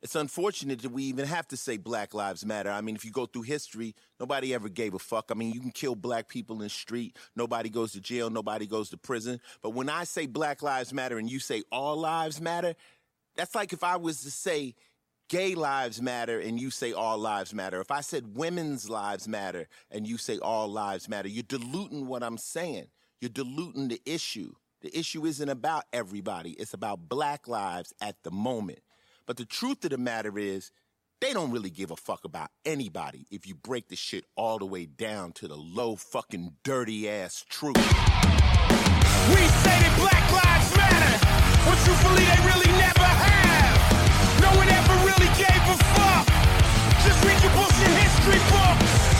It's unfortunate that we even have to say Black Lives Matter. I mean, if you go through history, nobody ever gave a fuck. I mean, you can kill black people in the street, nobody goes to jail, nobody goes to prison. But when I say Black Lives Matter and you say all lives matter, that's like if I was to say gay lives matter and you say all lives matter. If I said women's lives matter and you say all lives matter, you're diluting what I'm saying. You're diluting the issue. The issue isn't about everybody, it's about black lives at the moment. But the truth of the matter is, they don't really give a fuck about anybody if you break the shit all the way down to the low fucking dirty ass truth. We say that black lives matter, but truthfully they really never have. No one ever really gave a fuck. Just read your bullshit history books.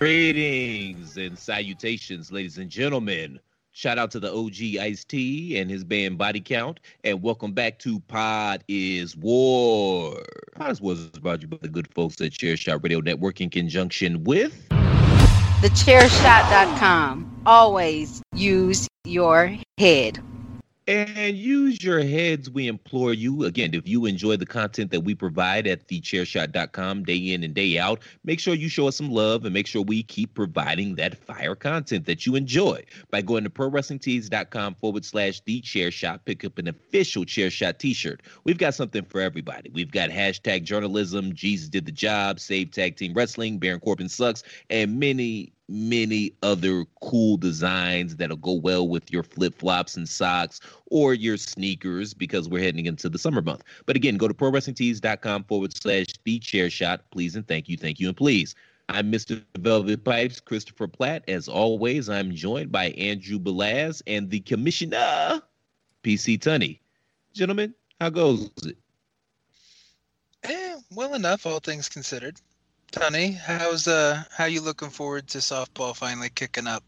Greetings and salutations, ladies and gentlemen. Shout out to the OG Ice T and his band Body Count, and welcome back to Pod is War. Pod is War is brought to you by the good folks at Chairshot Radio Network in conjunction with. TheChairShot.com. Always use your head. And use your heads, we implore you. Again, if you enjoy the content that we provide at thechairshot.com day in and day out, make sure you show us some love and make sure we keep providing that fire content that you enjoy by going to prowrestlingtees.com forward slash the chair shot. Pick up an official chair shot t shirt. We've got something for everybody. We've got hashtag journalism, Jesus did the job, save tag team wrestling, Baron Corbin sucks, and many many other cool designs that'll go well with your flip flops and socks or your sneakers because we're heading into the summer month. But again, go to prowrestlingtees.com forward slash the chair shot. Please and thank you, thank you, and please. I'm Mr. Velvet Pipes, Christopher Platt. As always, I'm joined by Andrew Balaz and the commissioner, PC Tunney. Gentlemen, how goes it? Eh, well enough, all things considered. Tony, how's uh how you looking forward to softball finally kicking up?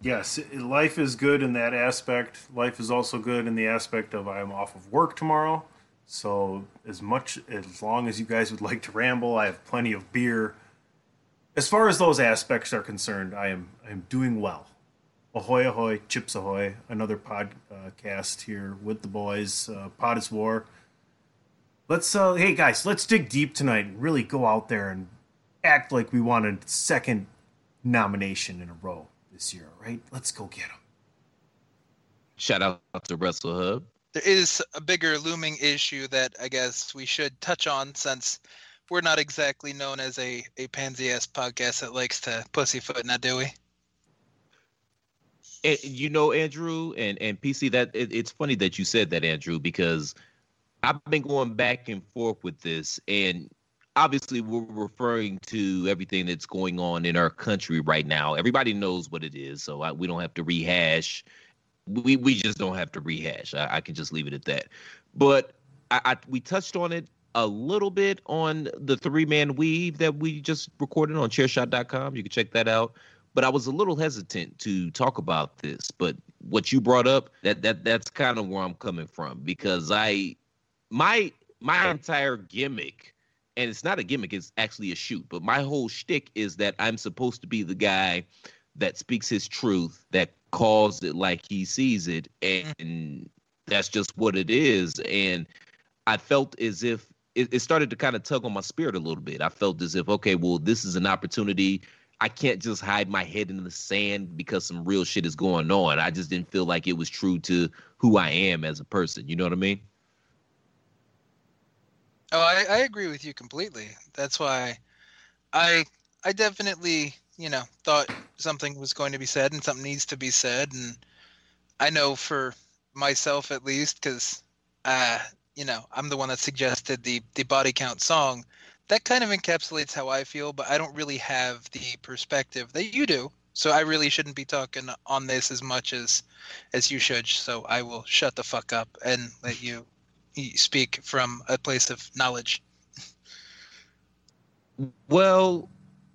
Yes, life is good in that aspect. Life is also good in the aspect of I'm off of work tomorrow. So as much as long as you guys would like to ramble, I have plenty of beer. As far as those aspects are concerned, I am I am doing well. Ahoy ahoy, chips ahoy! Another podcast here with the boys. Uh, is war. Let's uh, hey guys, let's dig deep tonight and really go out there and act like we want a second nomination in a row this year, right? Let's go get them. Shout out to Wrestle Hub. There is a bigger looming issue that I guess we should touch on since we're not exactly known as a, a pansy ass podcast that likes to pussyfoot, now do we? And you know, Andrew and and PC, that it, it's funny that you said that, Andrew, because I've been going back and forth with this, and obviously we're referring to everything that's going on in our country right now. Everybody knows what it is, so I, we don't have to rehash. We we just don't have to rehash. I, I can just leave it at that. But I, I we touched on it a little bit on the three man weave that we just recorded on chairshot.com. You can check that out but I was a little hesitant to talk about this. But what you brought up, that that that's kind of where I'm coming from because I my my entire gimmick, and it's not a gimmick, it's actually a shoot. But my whole shtick is that I'm supposed to be the guy that speaks his truth, that calls it like he sees it, mm. and that's just what it is. And I felt as if it, it started to kind of tug on my spirit a little bit. I felt as if, okay, well, this is an opportunity. I can't just hide my head in the sand because some real shit is going on. I just didn't feel like it was true to who I am as a person. You know what I mean? Oh, I, I agree with you completely. That's why I I definitely you know, thought something was going to be said and something needs to be said. And I know for myself at least, because, uh, you know, I'm the one that suggested the, the body count song. That kind of encapsulates how I feel, but I don't really have the perspective that you do. So I really shouldn't be talking on this as much as as you should. So I will shut the fuck up and let you speak from a place of knowledge. Well,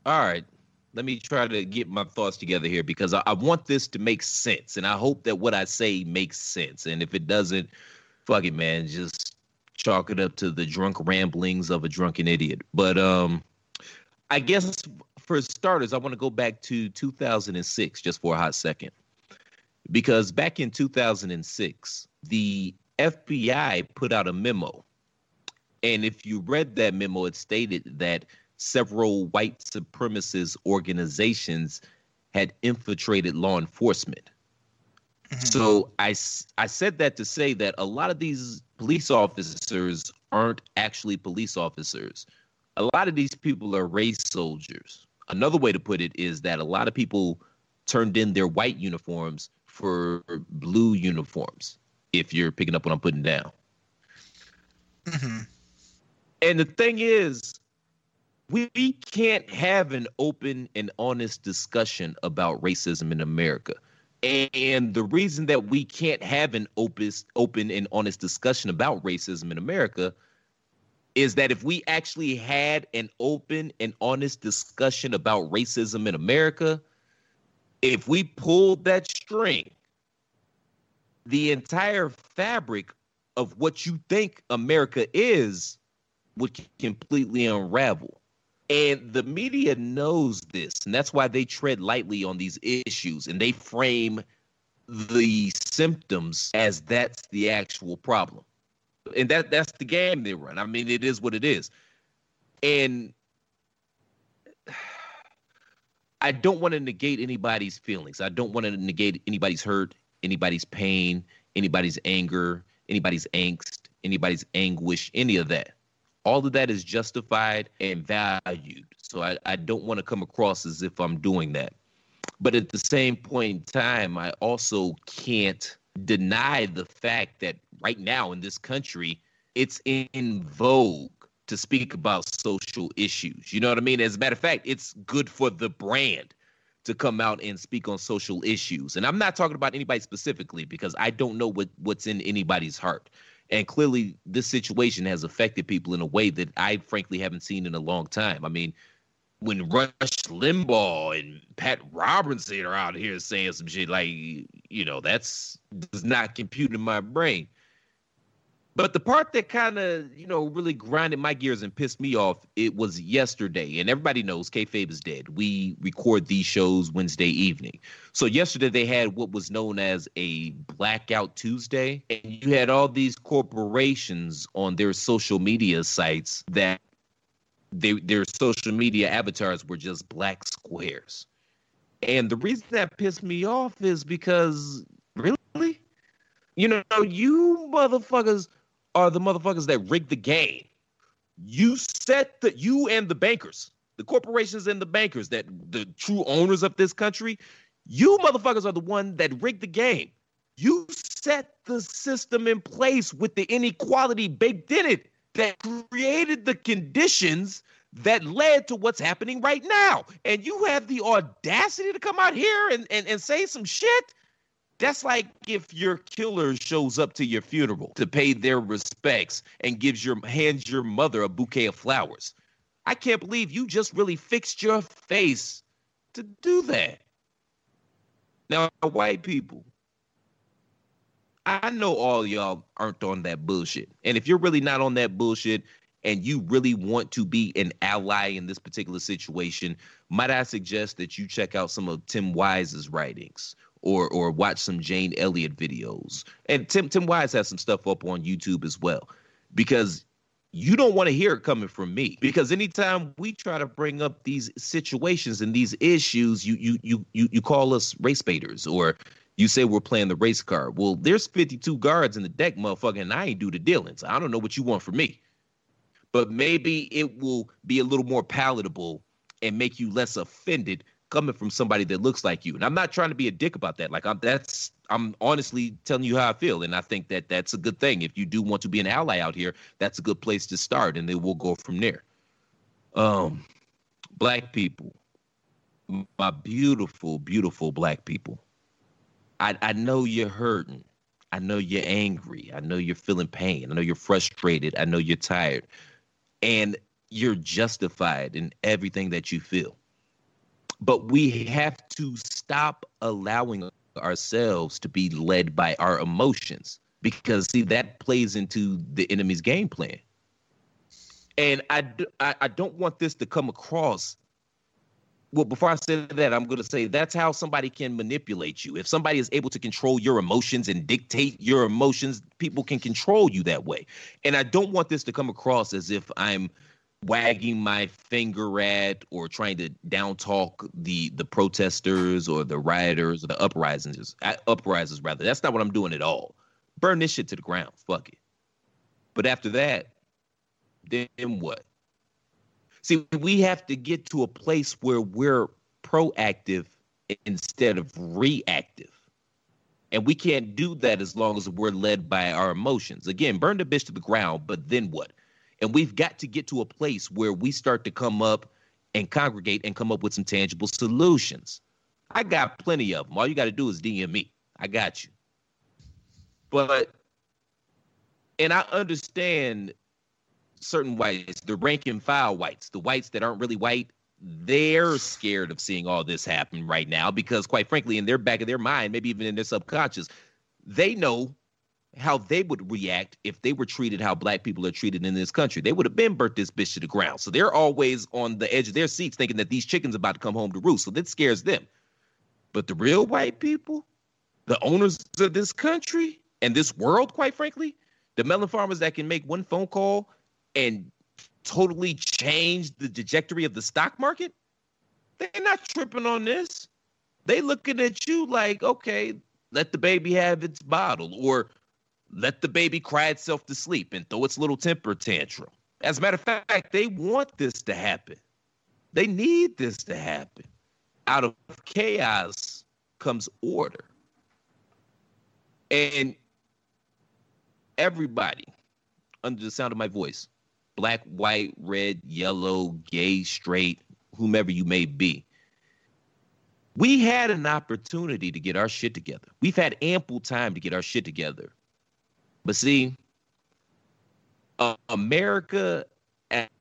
all right. Let me try to get my thoughts together here because I, I, want this to make sense. And I hope that what I say makes sense. And if it doesn't, fuck it, man. Just chalk it up to the drunk ramblings of a drunken idiot. But um I guess for starters, I want to go back to 2006 just for a hot second. Because back in 2006, the FBI put out a memo. And if you read that memo, it stated that several white supremacist organizations had infiltrated law enforcement. Mm-hmm. So I, I said that to say that a lot of these police officers aren't actually police officers. A lot of these people are race soldiers. Another way to put it is that a lot of people turned in their white uniforms for blue uniforms, if you're picking up what I'm putting down. Mm-hmm. And the thing is, we we can't have an open and honest discussion about racism in America. And the reason that we can't have an open, open and honest discussion about racism in America is that if we actually had an open and honest discussion about racism in America, if we pulled that string, the entire fabric of what you think America is would completely unravel. And the media knows this, and that's why they tread lightly on these issues and they frame the symptoms as that's the actual problem and that that's the game they run. I mean, it is what it is, and I don't want to negate anybody's feelings. I don't want to negate anybody's hurt, anybody's pain, anybody's anger, anybody's angst, anybody's anguish, any of that. All of that is justified and valued. So I, I don't want to come across as if I'm doing that. But at the same point in time, I also can't deny the fact that right now in this country, it's in vogue to speak about social issues. You know what I mean? As a matter of fact, it's good for the brand to come out and speak on social issues. And I'm not talking about anybody specifically because I don't know what, what's in anybody's heart. And clearly, this situation has affected people in a way that I frankly haven't seen in a long time. I mean, when Rush Limbaugh and Pat Robertson are out here saying some shit like, you know, that's does not compute in my brain. But the part that kind of, you know, really grinded my gears and pissed me off, it was yesterday. And everybody knows kayfabe is dead. We record these shows Wednesday evening. So yesterday they had what was known as a blackout Tuesday. And you had all these corporations on their social media sites that they, their social media avatars were just black squares. And the reason that pissed me off is because, really? You know, you motherfuckers are the motherfuckers that rigged the game. You set the, you and the bankers, the corporations and the bankers, that the true owners of this country, you motherfuckers are the one that rigged the game. You set the system in place with the inequality baked in it that created the conditions that led to what's happening right now. And you have the audacity to come out here and, and, and say some shit. That's like if your killer shows up to your funeral to pay their respects and gives your hands your mother a bouquet of flowers. I can't believe you just really fixed your face to do that. Now, white people, I know all y'all aren't on that bullshit. And if you're really not on that bullshit and you really want to be an ally in this particular situation, might I suggest that you check out some of Tim Wise's writings or or watch some Jane Elliott videos. And Tim Tim Wise has some stuff up on YouTube as well. Because you don't want to hear it coming from me because anytime we try to bring up these situations and these issues you you you you, you call us race baiters or you say we're playing the race card. Well, there's 52 guards in the deck, motherfucker, and I ain't do the dealings. I don't know what you want from me. But maybe it will be a little more palatable and make you less offended coming from somebody that looks like you. And I'm not trying to be a dick about that. Like I'm that's I'm honestly telling you how I feel, and I think that that's a good thing. If you do want to be an ally out here, that's a good place to start, and then we'll go from there. Um, black people, my beautiful, beautiful black people. I I know you're hurting. I know you're angry. I know you're feeling pain. I know you're frustrated. I know you're tired. And you're justified in everything that you feel. But we have to stop allowing ourselves to be led by our emotions because, see, that plays into the enemy's game plan. And I, I, I don't want this to come across well, before I say that, I'm going to say that's how somebody can manipulate you. If somebody is able to control your emotions and dictate your emotions, people can control you that way. And I don't want this to come across as if I'm wagging my finger at or trying to down talk the the protesters or the rioters or the uprisings uh, uprisers rather. That's not what I'm doing at all. Burn this shit to the ground. Fuck it. But after that, then what? See, we have to get to a place where we're proactive instead of reactive. And we can't do that as long as we're led by our emotions. Again, burn the bitch to the ground, but then what? And we've got to get to a place where we start to come up and congregate and come up with some tangible solutions. I got plenty of them. All you got to do is DM me. I got you. But, and I understand certain whites, the rank and file whites, the whites that aren't really white, they're scared of seeing all this happen right now because, quite frankly, in their back of their mind, maybe even in their subconscious, they know how they would react if they were treated how black people are treated in this country. They would have been burnt this bitch to the ground. So they're always on the edge of their seats thinking that these chickens about to come home to roost. So that scares them. But the real white people, the owners of this country and this world, quite frankly, the melon farmers that can make one phone call and totally change the trajectory of the stock market, they're not tripping on this. They looking at you like, okay, let the baby have its bottle, or let the baby cry itself to sleep and throw its little temper tantrum. As a matter of fact, they want this to happen. They need this to happen. Out of chaos comes order. And everybody, under the sound of my voice, black, white, red, yellow, gay, straight, whomever you may be. We had an opportunity to get our shit together. We've had ample time to get our shit together. But see, uh, America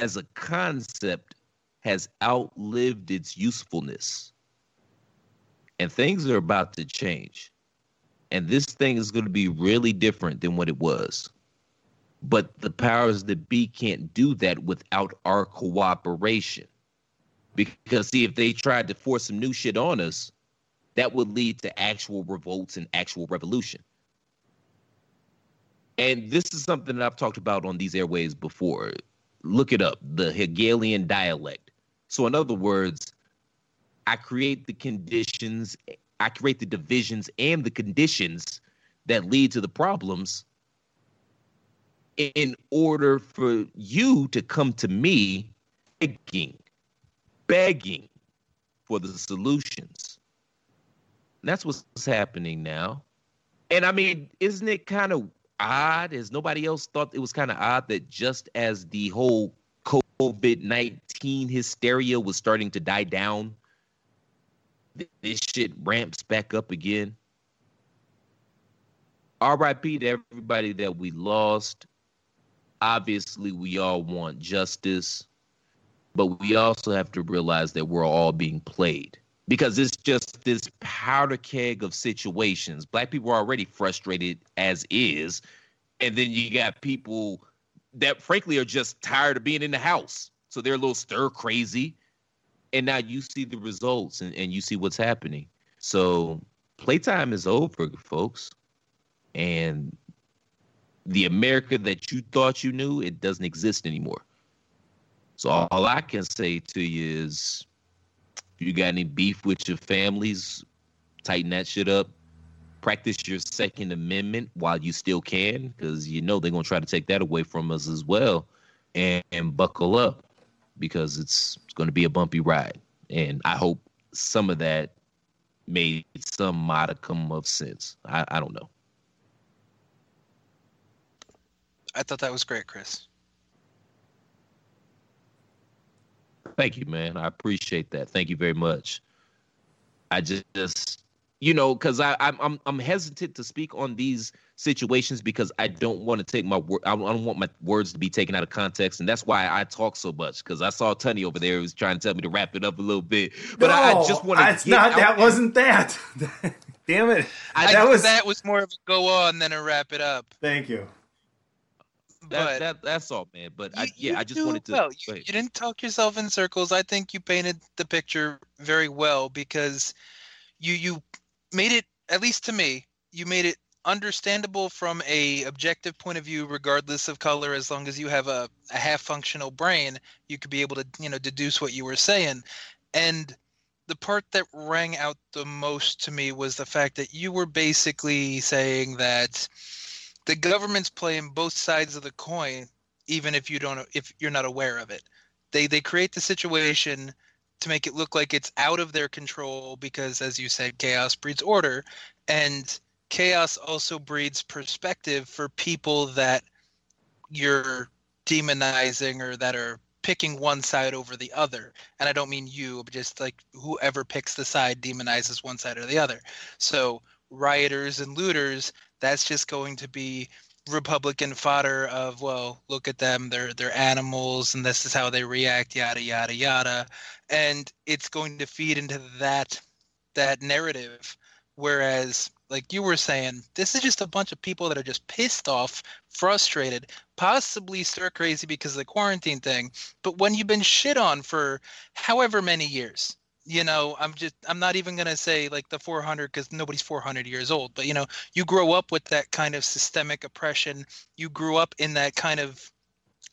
as a concept has outlived its usefulness. And things are about to change. And this thing is going to be really different than what it was. But the powers that be can't do that without our cooperation. Because, see, if they tried to force some new shit on us, that would lead to actual revolts and actual revolution. And this is something that I've talked about on these airways before. Look it up the Hegelian dialect. So, in other words, I create the conditions, I create the divisions and the conditions that lead to the problems in order for you to come to me begging, begging for the solutions. And that's what's happening now. And I mean, isn't it kind of odd? As nobody else thought it was kind of odd that just as the whole COVID 19 hysteria was starting to die down, this shit ramps back up again. RIP to everybody that we lost obviously we all want justice, but we also have to realize that we're all being played because it's just this powder keg of situations. Black people are already frustrated as is, and then you got people that frankly are just tired of being in the house. So they're a little stir crazy. And now you see the results and, and you see what's happening. So playtime is over, folks. And the America that you thought you knew, it doesn't exist anymore. So all I can say to you is, you got any beef with your families, tighten that shit up. Practice your Second Amendment while you still can, because you know they're gonna try to take that away from us as well. And, and buckle up, because it's, it's going to be a bumpy ride. And I hope some of that made some modicum of sense. I, I don't know. I thought that was great, Chris. Thank you, man. I appreciate that. Thank you very much. I just, just you know, because I I'm, I'm I'm hesitant to speak on these situations because I don't want to take my word. I don't want my words to be taken out of context, and that's why I talk so much. Because I saw Tunney over there was trying to tell me to wrap it up a little bit, but no, I, I just want to. It's not. That wasn't that. Damn it! I, that was that was more of a go on than a wrap it up. Thank you. That, that that's all, man. But I, yeah, I just wanted to. well. You, you didn't talk yourself in circles. I think you painted the picture very well because you you made it at least to me. You made it understandable from a objective point of view, regardless of color. As long as you have a, a half functional brain, you could be able to you know deduce what you were saying. And the part that rang out the most to me was the fact that you were basically saying that the government's playing both sides of the coin even if you don't if you're not aware of it. They they create the situation to make it look like it's out of their control because as you said chaos breeds order. And chaos also breeds perspective for people that you're demonizing or that are picking one side over the other. And i don't mean you but just like whoever picks the side demonizes one side or the other. So rioters and looters that's just going to be Republican fodder of well, look at them, they're they're animals, and this is how they react, yada yada yada, and it's going to feed into that that narrative. Whereas, like you were saying, this is just a bunch of people that are just pissed off, frustrated, possibly stir crazy because of the quarantine thing. But when you've been shit on for however many years, you know, I'm just I'm not even gonna say like the 400 because nobody's 400 years old, but you know, you grow up with that kind of systemic oppression. You grew up in that kind of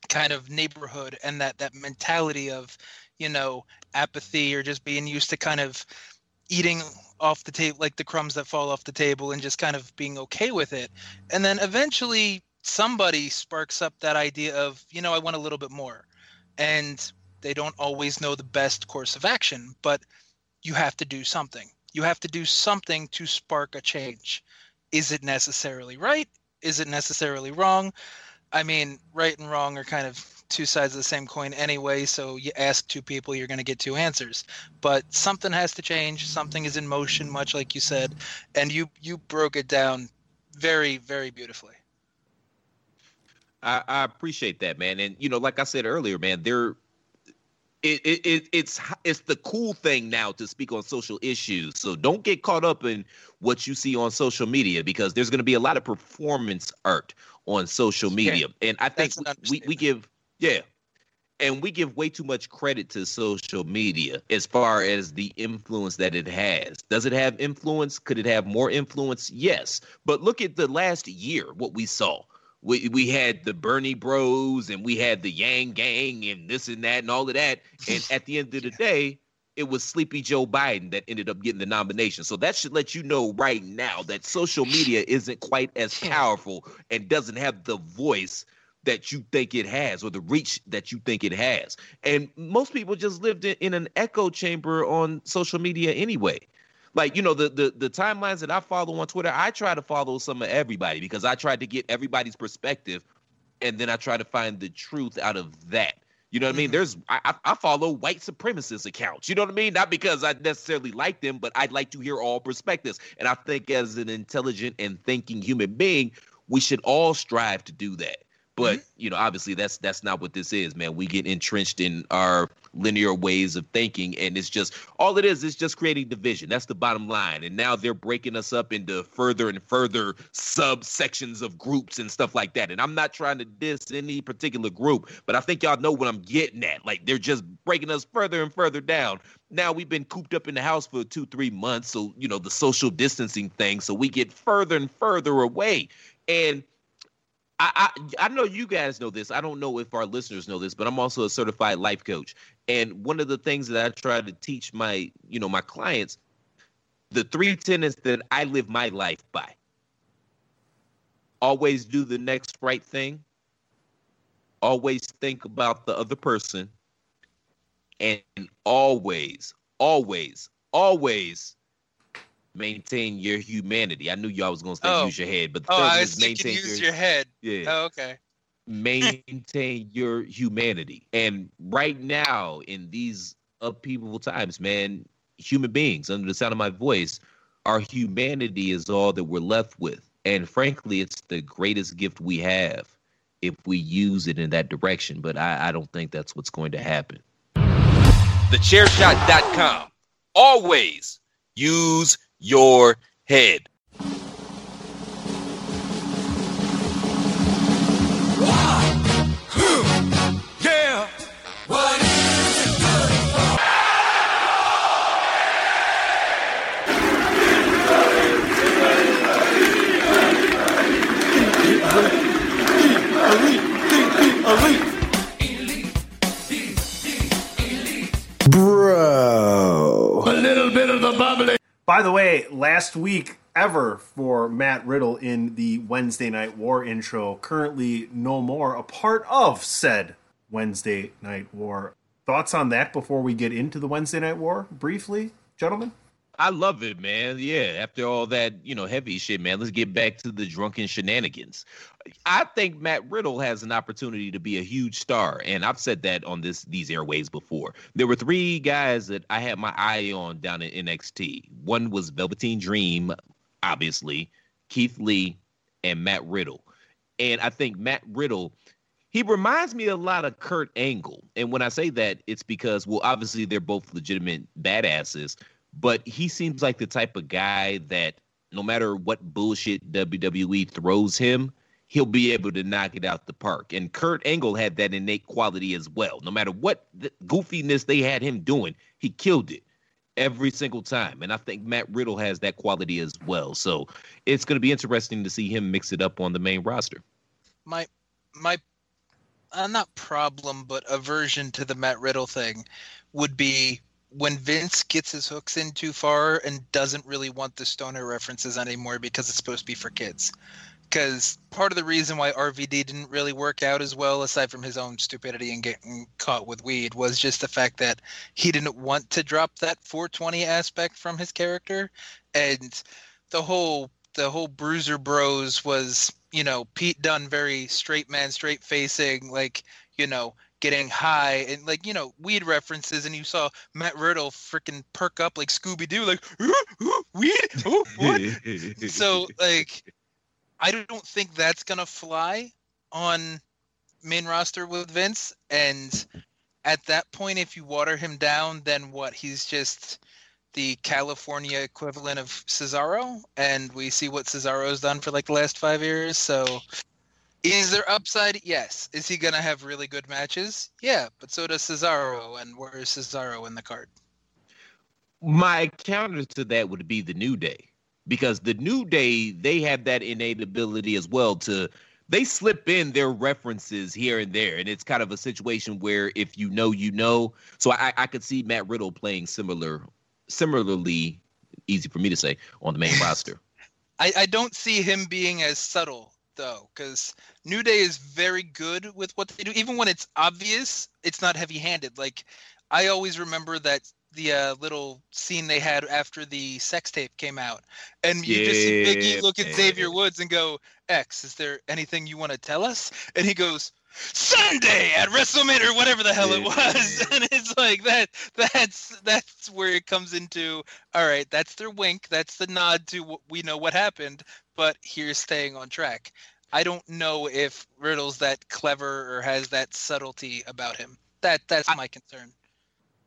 kind of neighborhood and that that mentality of you know apathy or just being used to kind of eating off the table like the crumbs that fall off the table and just kind of being okay with it and then eventually somebody sparks up that idea of you know i want a little bit more and they don't always know the best course of action but you have to do something. You have to do something to spark a change. Is it necessarily right? Is it necessarily wrong? I mean right and wrong are kind of two sides of the same coin anyway so you ask two people you're going to get two answers. But something has to change something is in motion much like you said and you you broke it down very very beautifully. I, I appreciate that, man. And you know, like I said earlier, man, there it, it, it it's it's the cool thing now to speak on social issues. So don't get caught up in what you see on social media because there's going to be a lot of performance art on social media, and I think we, we give yeah, and we give way too much credit to social media as far as the influence that it has. Does it have influence? Could it have more influence? Yes, but look at the last year, what we saw we we had the Bernie Bros and we had the Yang Gang and this and that and all of that. And at the end of the day, it was Sleepy Joe Biden that ended up getting the nomination. So that should let you know right now that social media isn't quite as powerful and doesn't have the voice that you think it has or the reach that you think it has. And most people just lived in, in an echo chamber on social media anyway like you know the, the the timelines that I follow on Twitter, I try to follow some of everybody because I try to get everybody's perspective, and then I try to find the truth out of that. You know what I mean? Mhm. There's I, I I follow white supremacist accounts. You know what I mean? Not because I necessarily like them, but I'd like to hear all perspectives. And I think as an intelligent and thinking human being, we should all strive to do that. But mm-hmm. you know, obviously that's that's not what this is, man. We get entrenched in our linear ways of thinking, and it's just all it is is just creating division. That's the bottom line. And now they're breaking us up into further and further subsections of groups and stuff like that. And I'm not trying to diss any particular group, but I think y'all know what I'm getting at. Like they're just breaking us further and further down. Now we've been cooped up in the house for two, three months, so you know the social distancing thing. So we get further and further away, and I, I know you guys know this. I don't know if our listeners know this, but I'm also a certified life coach. And one of the things that I try to teach my, you know, my clients, the three tenets that I live my life by. Always do the next right thing. Always think about the other person. And always, always always maintain your humanity. I knew y'all was gonna say Oh. use your head, but the Oh, third I was maintain use your, your head. yeah Oh, okay. maintain your humanity. And right now, in these upheaval times, man, human beings, under the sound of my voice, our humanity is all that we're left with. And frankly, it's the greatest gift we have if we use it in that direction. But I, I don't think that's what's going to happen. TheChairShot.com. Always use your head. Yeah. Bro. A little bit of the bubbly. By the way, last week ever for Matt Riddle in the Wednesday Night War intro, currently no more a part of said Wednesday Night War. Thoughts on that before we get into the Wednesday Night War, briefly, gentlemen? I love it, man. Yeah, after all that, you know, heavy shit, man, let's get back to the drunken shenanigans. I think Matt Riddle has an opportunity to be a huge star, and I've said that on this these airways before. There were three guys that I had my eye on down in NXT. One was Velveteen Dream, obviously, Keith Lee, and Matt Riddle. And I think Matt Riddle he reminds me a lot of Kurt Angle. And when I say that, it's because, well, obviously they're both legitimate badasses, but he seems like the type of guy that no matter what bullshit WWE throws him, he'll be able to knock it out the park. And Kurt Angle had that innate quality as well. No matter what the goofiness they had him doing, he killed it every single time. And I think Matt Riddle has that quality as well. So it's going to be interesting to see him mix it up on the main roster. My my uh, not problem, but aversion to the Matt Riddle thing would be when Vince gets his hooks in too far and doesn't really want the stoner references anymore because it's supposed to be for kids. Because part of the reason why RVD didn't really work out as well, aside from his own stupidity and getting caught with weed, was just the fact that he didn't want to drop that 420 aspect from his character, and the whole the whole Bruiser Bros was you know Pete Dunne very straight man, straight facing, like you know getting high and like you know weed references, and you saw Matt Riddle freaking perk up like Scooby Doo, like "Ooh, ooh, weed, ooh, what? so like I don't think that's gonna fly on main roster with Vince. And at that point, if you water him down, then what? He's just the California equivalent of Cesaro, and we see what Cesaro's done for like the last five years. So, is there upside? Yes. Is he gonna have really good matches? Yeah, but so does Cesaro, and where is Cesaro in the card? My counter to that would be the New Day because the New Day they have that innate ability as well to they slip in their references here and there, and it's kind of a situation where if you know, you know. So I, I could see Matt Riddle playing similar, similarly, easy for me to say on the main roster. I, I don't see him being as subtle though, because New Day is very good with what they do. Even when it's obvious, it's not heavy-handed. Like I always remember that the uh, little scene they had after the sex tape came out, and you just see Biggie look at. Xavier Woods and go, "X, is there anything you want to tell us?" And he goes. Sunday at WrestleMania or whatever the hell it Yeah. was, and it's like that. That's that's where it comes into. All right, that's their wink. That's the nod to what we know what happened, but here's staying on track. I don't know if Riddle's that clever or has that subtlety about him. That that's my concern.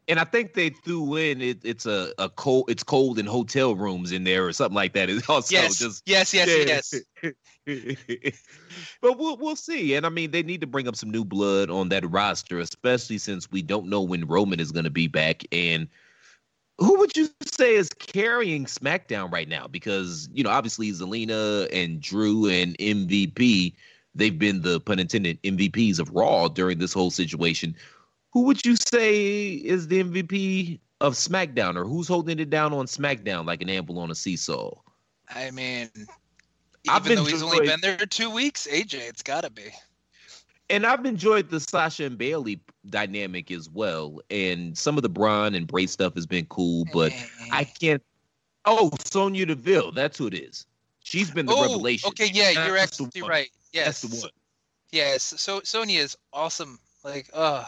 and I think they threw in it, it's a, a cold it's cold in hotel rooms in there or something like that. It's also Yes, just yes, yes, yes. but we'll we'll see. And I mean, they need to bring up some new blood on that roster, especially since we don't know when Roman is going to be back. And who would you say is carrying SmackDown right now? Because you know, obviously Zelina and Drew and MVP, they've been the pun intended MVPs of Raw during this whole situation. Who would you say is the MVP of SmackDown, or who's holding it down on SmackDown like an amble on a seesaw? I mean, I've even though he's only been there two weeks, AJ, it's got to be. And I've enjoyed the Sasha and Bayley dynamic as well. And some of the Braun and Bray stuff has been cool, but I can't. Oh, Sonya Deville, that's who it is. She's been the oh, revelation. okay, yeah, you're That's the actually right. Yes, That's the one. Yes, so Sonya is awesome. Like, uh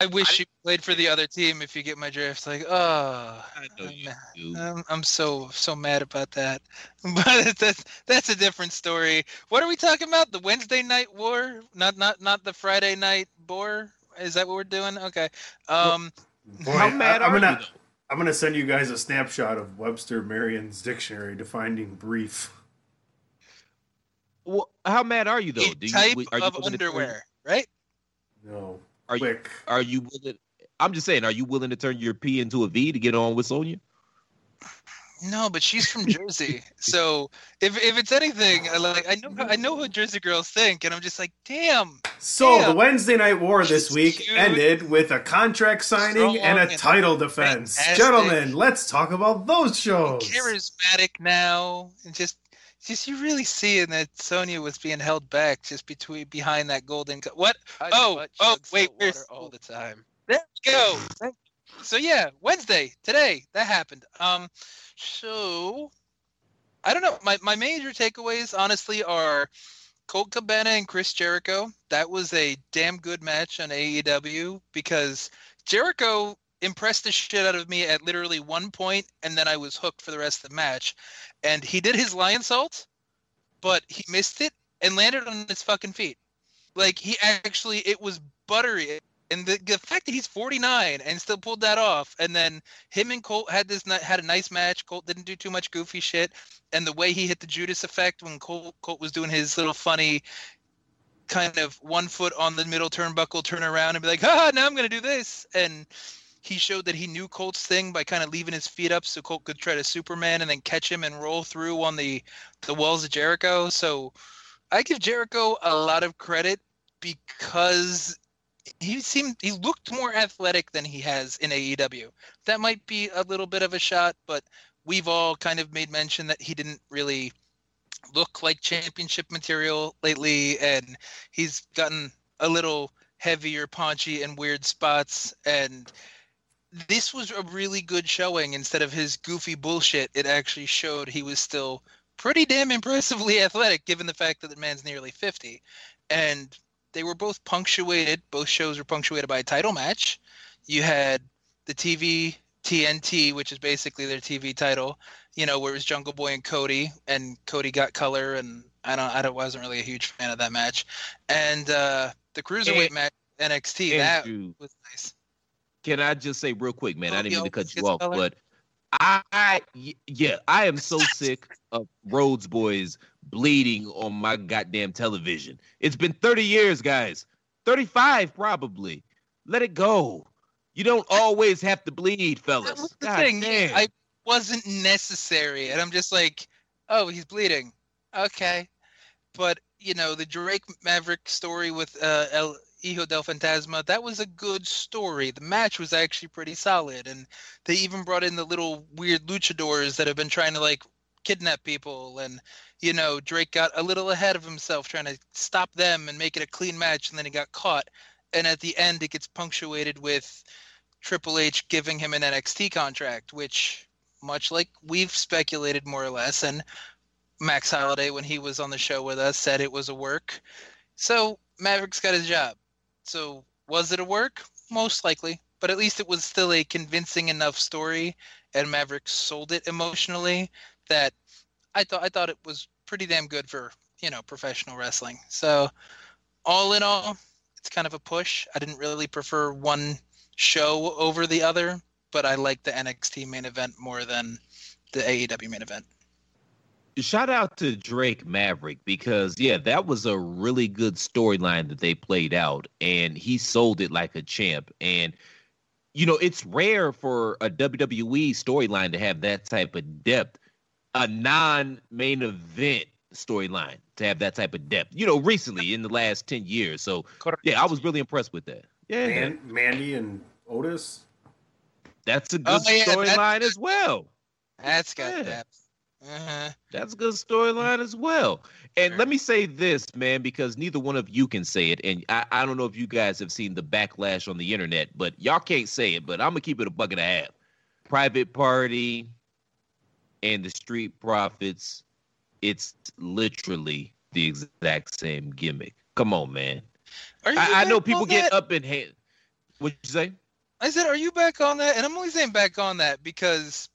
I wish you played for the other team. If you get my drift, like, oh, I know you do. I'm, I'm so so mad about that. But that's that's a different story. What are we talking about? The Wednesday night war? Not not not the Friday night war? Is that what we're doing? Okay. Um Boy, How mad I, am are gonna you? though? I'm gonna send you guys a snapshot of Webster Merriam's dictionary defining brief. Well, how mad are you though? a Do you, type are you of willing to turn- underwear, right? No, Are you, are you willing? I'm just saying, are you willing to turn your P into a V to get on with Sonya? No, but she's from Jersey, so if if it's anything, I like I know I know what Jersey girls think, and I'm just like, damn. So Yeah. the Wednesday night war this She's week cute, ended with a contract signing strong, and a and title defense. fantastic. Gentlemen, let's talk about those shows. charismatic now, and just just you really seeing that Sonya was being held back just between behind that golden. Co- what? I Oh, oh, wait, salt where's- water all the time. There we go. So yeah, Wednesday today that happened. Um, so I don't know. My my major takeaways honestly are Colt Cabana and Chris Jericho. That was a damn good match on AEW because Jericho impressed the shit out of me at literally one point, and then I was hooked for the rest of the match. And he did his Lionsault, but he missed it and landed on his fucking feet. Like he actually, it was buttery. And the, the fact that he's 49 and still pulled that off, and then him and Colt had this had a nice match. Colt didn't do too much goofy shit, and the way he hit the Judas effect when Colt, Colt was doing his little funny kind of one foot on the middle turnbuckle, turn around and be like, "Ha! Now I'm gonna do this," and he showed that he knew Colt's thing by kind of leaving his feet up so Colt could try to Superman and then catch him and roll through on the the walls of Jericho. So I give Jericho a lot of credit because he seemed he looked more athletic than he has in AEW. That might be a little bit of a shot, but we've all kind of made mention that he didn't really look like championship material lately and he's gotten a little heavier, paunchy in weird spots and this was a really good showing. Instead of his goofy bullshit. It actually showed he was still pretty damn impressively athletic given the fact that the man's nearly 50 and they were both punctuated. Both shows were punctuated by a title match. You had the tv tnt which is basically their tv title you know where it was jungle boy and cody and cody got color and i don't i don't, wasn't really a huge fan of that match. And uh the cruiserweight match nxt that was nice can I just say real quick, man? I didn't mean to cut you off, but I yeah, I am so sick of Rhodes boys bleeding on my goddamn television. It's been 30 years, guys. 35 probably. Let it go. You don't always have to bleed, fellas. That the God thing. damn. I wasn't necessary, and I'm just like, oh, he's bleeding. Okay, but you know the Drake Maverick story with uh, El Hijo del Fantasma. That was a good story. The match was actually pretty solid, and they even brought in the little weird luchadors that have been trying to like kidnap people, and you know Drake got a little ahead of himself trying to stop them and make it a clean match, and then he got caught. And at the end, it gets punctuated with Triple H giving him an NXT contract, which, much like we've speculated more or less, and Max Holiday, when he was on the show with us, said it was a work. So Maverick's got his job. So was it a work? Most likely, but at least it was still a convincing enough story, and Maverick sold it emotionally that I thought I thought it was pretty damn good for you know professional wrestling. So all in all, it's kind of a push. I didn't really prefer one show over the other, but I like the NXT main event more than the AEW main event. Shout out to Drake Maverick because yeah, that was a really good storyline that they played out, and he sold it like a champ. And you know, it's rare for a WWE storyline to have that type of depth, a non-main event storyline to have that type of depth. You know, recently in the last ten years. So yeah, I was really impressed with that. Yeah, Man, Mandy and Otis. that's a oh, good Oh, yeah, storyline as well. That's got Yeah. depth. Uh-huh. That's a good storyline as well. And Sure. let me say this, man, because neither one of you can say it. And I, I don't know if you guys have seen the backlash on the internet, but y'all can't say it. But I'm gonna keep it a buck and a half. Private Party and the Street Profits, it's literally the exact same gimmick. Come on, man. Are you I, I know people get up in hand. What'd you say? I said, are you back on that? And I'm only saying back on that because,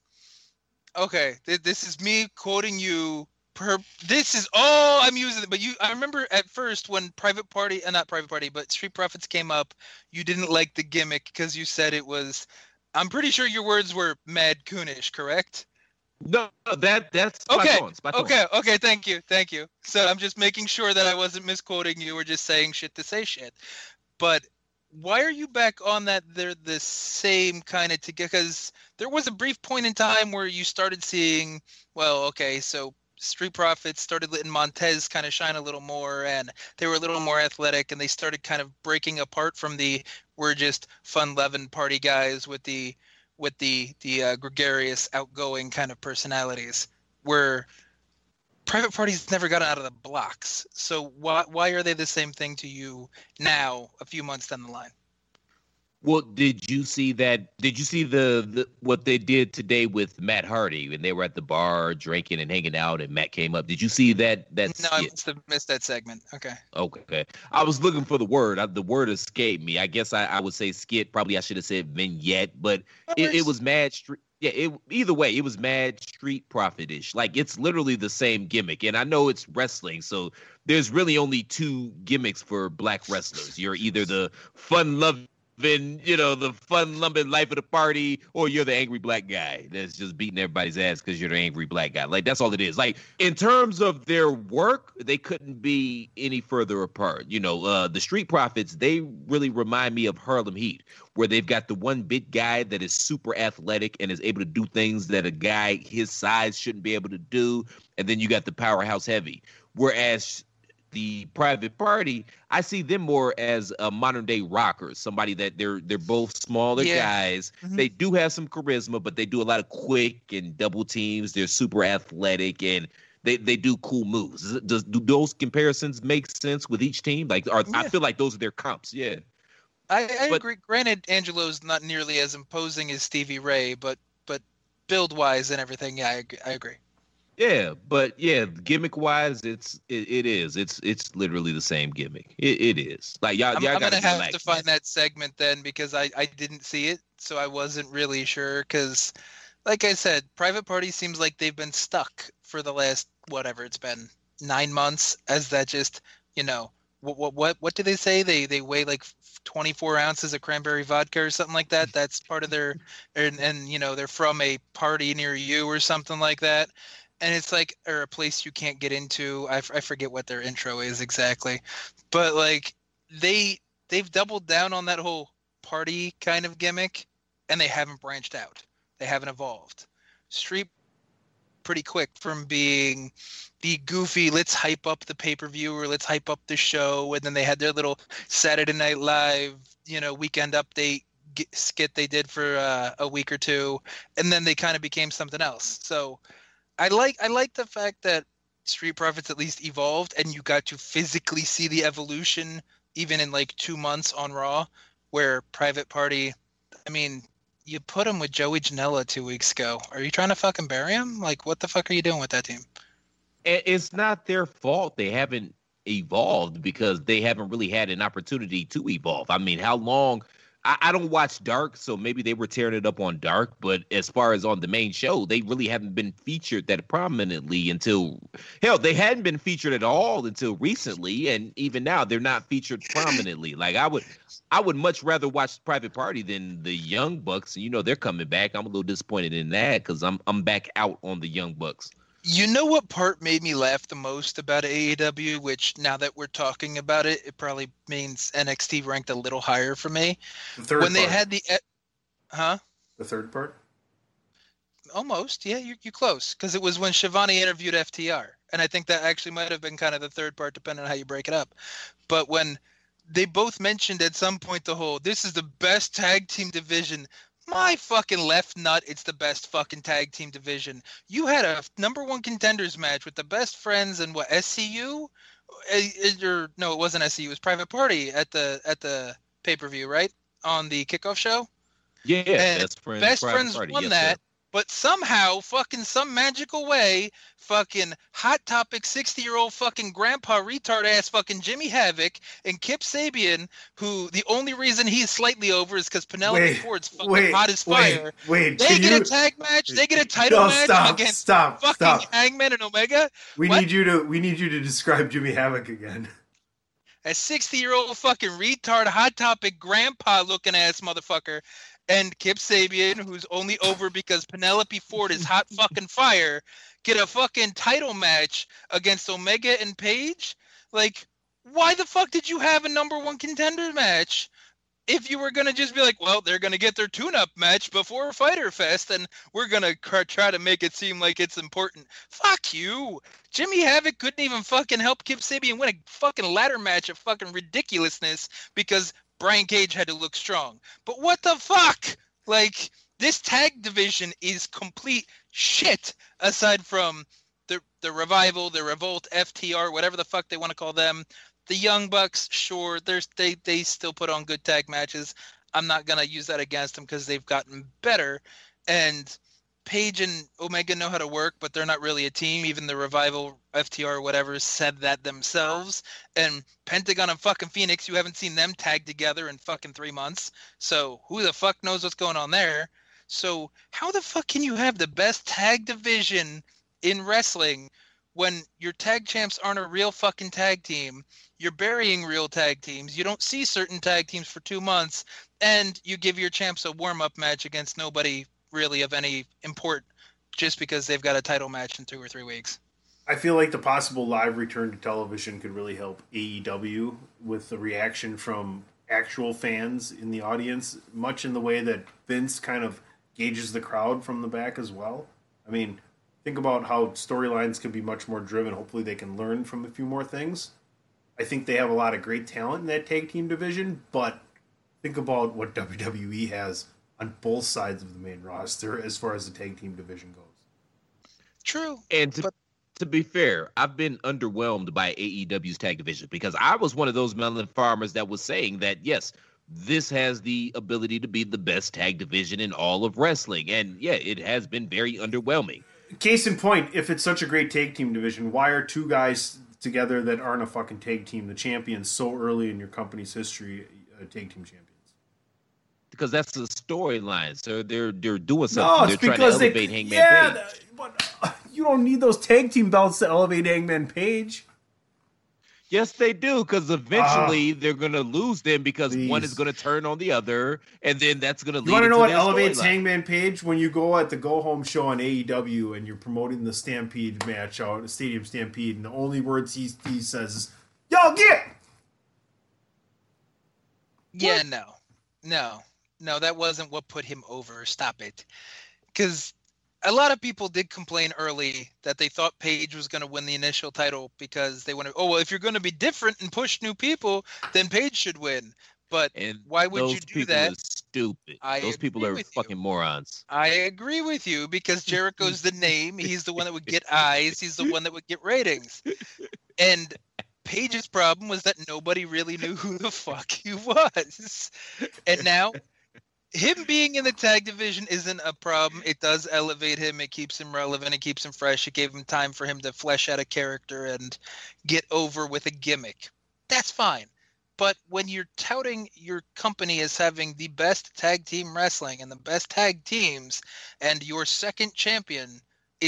okay, this is me quoting you. Per this is all I'm using. But you, I remember at first when Private Party, uh, not Private Party, but Street Profits came up, you didn't like the gimmick because you said it was. I'm pretty sure your words were mad coonish, correct? No, that that's Okay, on, spot on. Okay, okay, thank you, thank you. So I'm just making sure that I wasn't misquoting you or just saying shit to say shit. But why are you back on that? They're the same kind of together because there was a brief point in time where you started seeing, well, okay, so Street Profits started letting Montez kind of shine a little more, and they were a little more athletic, and they started kind of breaking apart from the we're just fun-loving party guys with the with the the uh, gregarious, outgoing kind of personalities. Where private parties never got out of the blocks. So why why are they the same thing to you now, a few months down the line? Well, did you see that? Did you see the, the what they did today with Matt Hardy when they were at the bar drinking and hanging out, and Matt came up? Did you see that? That no, I must have missed that segment. Okay. Okay, I was looking for the word. I, the word escaped me. I guess I, I would say skit. Probably I should have said vignette, but it, it was mad street. Yeah, it, either way, it was mad street profit-ish. Like it's literally the same gimmick. And I know it's wrestling, so there's really only two gimmicks for black wrestlers. You're either the fun loving, you know, the fun loving life of the party, or you're the angry black guy that's just beating everybody's ass because you're the angry black guy. Like that's all it is. Like in terms of their work, they couldn't be any further apart. You know, uh, the Street Profits, they really remind me of Harlem Heat, where they've got the one big guy that is super athletic and is able to do things that a guy his size shouldn't be able to do, and then you got the powerhouse heavy. Whereas the private party, I see them more as a modern day rockers, somebody that they're they're both smaller Yeah. guys. Mhm. They do have some charisma, but they do a lot of quick and double teams. They're super athletic and they, they do cool moves. Does, do those comparisons make sense with each team? Like, are, I feel like those are their comps. Yeah. I, I But- agree. Granted, Angelo's not nearly as imposing as Stevie Ray, but but build wise and everything, yeah, I, I agree. Yeah, but yeah, gimmick wise, it's it, it is. It's it's literally the same gimmick. It, it is. Like y'all, I'm, y'all I'm gotta gonna have relax, to find that segment then because I I didn't see it, so I wasn't really sure. Because, like I said, Private Party seems like they've been stuck for the last whatever it's been nine months. As that just you know what what what what do they say? They they weigh like 24 ounces of cranberry vodka or something like that. That's part of their and and you know they're from a party near you or something like that. And it's like, or a place you can't get into. I, f- I forget what their intro is exactly, but like they they've doubled down on that whole party kind of gimmick and they haven't branched out. They haven't evolved. Street pretty quick from being the goofy let's hype up the pay-per-view or let's hype up the show and then they had their little saturday night live you know weekend update skit they did for uh, a week or two and then they kind of became something else. So i like i like the fact that street profits at least evolved and you got to physically see the evolution even in like two months on Raw, where Private Party, I mean, you put him with Joey Janela two weeks ago. Are you trying to fucking bury him? Like, what the fuck are you doing with that team? It's not their fault they haven't evolved because they haven't really had an opportunity to evolve. I mean, how long? I, I don't watch Dark, so maybe they were tearing it up on Dark. But as far as on the main show, they really haven't been featured that prominently until hell, they hadn't been featured at all until recently, and even now they're not featured prominently. Like I would, I would much rather watch Private Party than the Young Bucks. You know, they're coming back. I'm a little disappointed in that because I'm I'm back out on the Young Bucks. You know what part made me laugh the most about AEW, which now that we're talking about it, it probably means NXT ranked a little higher for me. The third when they had the, huh? the third part. Almost, yeah, you you close because it was when Schiavone interviewed FTR, and I think that actually might have been kind of the third part, depending on how you break it up. But when they both mentioned at some point the whole this is the best tag team division, my fucking left nut, it's the best fucking tag team division. You had a number one contenders match with the best friends and what SCU, eh, or no, it wasn't SCU. It was Private Party at the at the pay per view, right on the kickoff show. Yeah, And best friends. Best friends won yes, that, sir. But somehow, fucking some magical way, fucking hot topic sixty year old fucking grandpa retard ass fucking Jimmy Havoc and Kip Sabian, who the only reason he's slightly over is because Penelope Wait, Ford's fucking wait, hot as wait, fire. wait. They get you... a tag match. They get a title no, match stop, against stop, fucking stop. Hangman and Omega. We what? need you to we need you to describe Jimmy Havoc again. a 60 year old fucking retard hot topic grandpa looking ass motherfucker and Kip Sabian who's only over because Penelope Ford is hot fucking fire get a fucking title match against Omega and Page like why the fuck did you have a number one contender match if you were gonna just be like, well, they're gonna get their tune-up match before Fighter Fest, and we're gonna cr- try to make it seem like it's important. Fuck you. Jimmy Havoc couldn't even fucking help Kip Sabian win a fucking ladder match of fucking ridiculousness because Brian Cage had to look strong. But what the fuck? Like this tag division is complete shit. Aside from the the revival, the revolt, FTR, whatever the fuck they want to call them, the Young Bucks, sure, there's they they still put on good tag matches. I'm not gonna use that against them because they've gotten better, and Page and Omega know how to work, but they're not really a team. Even the Revival, FTR, whatever, said that themselves. And Pentagon and fucking Phoenix, you haven't seen them tag together in fucking three months. So who the fuck knows what's going on there? So how the fuck can you have the best tag division in wrestling when your tag champs aren't a real fucking tag team? You're burying real tag teams. You don't see certain tag teams for two months, and you give your champs a warm up match against nobody really of any import just because they've got a title match in two or three weeks. I feel like the possible live return to television could really help AEW with the reaction from actual fans in the audience, much in the way that Vince kind of gauges the crowd from the back as well. I mean, think about how storylines can be much more driven. Hopefully, they can learn from a few more things. I think they have a lot of great talent in that tag team division, but think about what WWE has on both sides of the main roster as far as the tag team division goes. True. And to, But- to be fair, I've been underwhelmed by AEW's tag division because I was one of those melon farmers that was saying that yes, this has the ability to be the best tag division in all of wrestling, and yeah, it has been very underwhelming. Case in point, if it's such a great tag team division, why are two guys together that aren't a fucking tag team the champions so early in your company's history, uh, tag team champions? Because that's the storyline, so they're they're doing No, something. it's they're trying because to they. elevate Hangman yeah, Page. but you don't need those tag team belts to elevate Hangman Page. Yes, they do, because eventually ah. they're gonna lose them because one is gonna turn on the other, and then that's gonna lead. You want to know what elevates. Hangman Page when you go at the go home show on AEW and you're promoting the Stampede match out, the Stadium Stampede, and the only words he he says is "Y'all get." Yeah, no, no, no. That wasn't what put him over. Stop it. Because a lot of people did complain early that they thought Page was going to win the initial title because they wanted. Oh well, if you're going to be different and push new people, then Page should win. But And Why would you do people that? Are stupid. I those people are with you. fucking morons. I agree with you because Jericho's the name. He's the one that would get eyes. He's the one that would get ratings. And Page's problem was that nobody really knew who the fuck he was. And now him being in the tag division isn't a problem. It does elevate him. It keeps him relevant. It keeps him fresh. It gave him time for him to flesh out a character and get over with a gimmick. That's fine. But when you're touting your company as having the best tag team wrestling and the best tag teams, and your second champion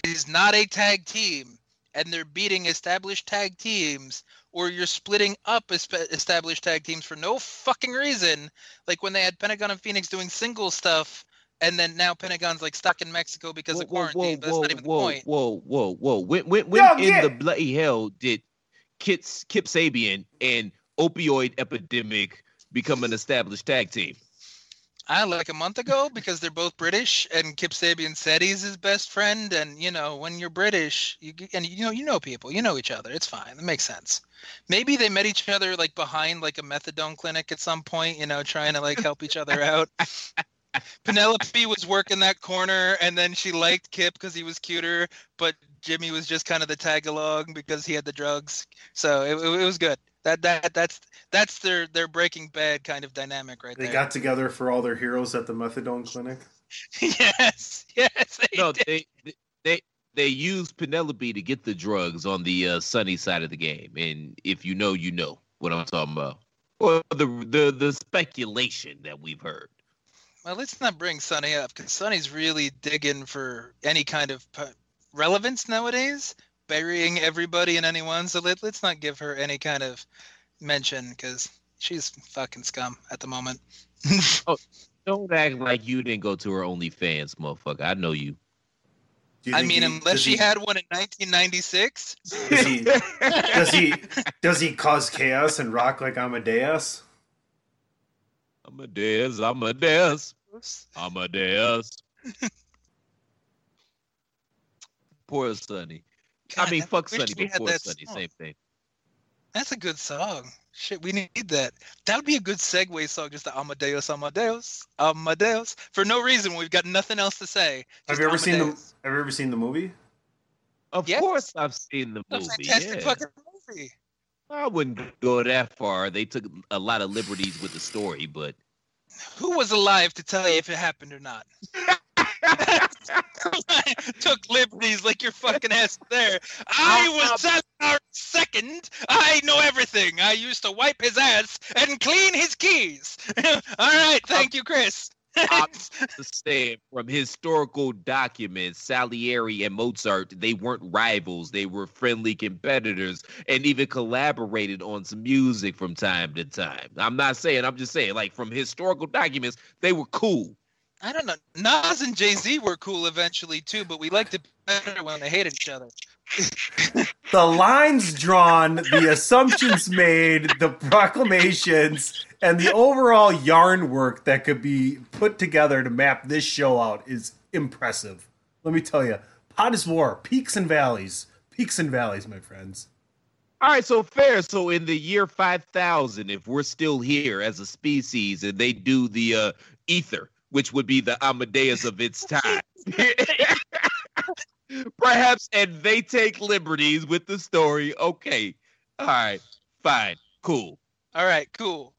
is not a tag team, and they're beating established tag teams, or you're splitting up established tag teams for no fucking reason, like when they had Pentagon and Phoenix doing single stuff, and then now Pentagon's like stuck in Mexico because of quarantine. but that's not even the whoa, point. whoa, whoa, whoa! When, when, when Yo, in yeah. the bloody hell did Kip, Kip Sabian and opioid epidemic become an established tag team? I like a month ago because they're both British, and Kip Sabian said he's his best friend. And you know, when you're British, you and you know you know people, you know each other. It's fine. It makes sense. Maybe they met each other like behind like a methadone clinic at some point. You know, trying to like help each other out. Penelope was working that corner, and then she liked Kip because he was cuter, but Jimmy was just kind of the tag along because he had the drugs. So it, it, it was good. That that that's that's their their Breaking Bad kind of dynamic right They there. They got together for all their heroes at the methadone clinic. yes, yes. They No, did. they they they used Penelope to get the drugs on the uh, sunny side of the game, and if you know, you know what I'm talking about. Or the the the speculation that we've heard. Well, let's not bring Sunny up because Sunny's really digging for any kind of pu- relevance nowadays, burying everybody and anyone. So let, let's not give her any kind of mention because she's fucking scum at the moment. oh, Don't act like you didn't go to her OnlyFans, motherfucker. I know you. You I mean, he- unless she he- had one in 1996. Does he, does he does he cause chaos and rock like Amadeus? Amadeus, Amadeus, Amadeus. Poor Sunny. I mean, I fuck wish Sonny, we but had poor that Sonny, song. same thing. That's a good song. Shit, we need that. That would be a good segue song, just the Amadeus, Amadeus, Amadeus. For no reason, we've got nothing else to say. Have you ever seen the Have you ever seen the movie? Of Yes. course, I've seen the movie. A fantastic yeah. fucking movie. I wouldn't go that far. They took a lot of liberties with the story, but Who was alive to tell you if it happened or not? Took liberties like your fucking ass there. I was Cesar second. I know everything. I used to wipe his ass and clean his keys. All right, thank you, Chris. Saying, from historical documents, Salieri and Mozart, they weren't rivals. They were friendly competitors and even collaborated on some music from time to time. I'm not saying, I'm just saying, like, from historical documents, they were cool. I don't know. Nas and Jay Z were cool eventually too, but we liked it better when they hated each other. The lines drawn, the assumptions made, the proclamations, and the overall yarn work that could be put together to map this show out is impressive. Let me tell you, Pod is War, peaks and valleys, peaks and valleys, my friends. All right, so fair. So in the year 5000, if we're still here as a species and they do the uh, ether, which would be the Amadeus of its time, perhaps, and they take liberties with the story. Okay, all right, fine, cool. All right, cool.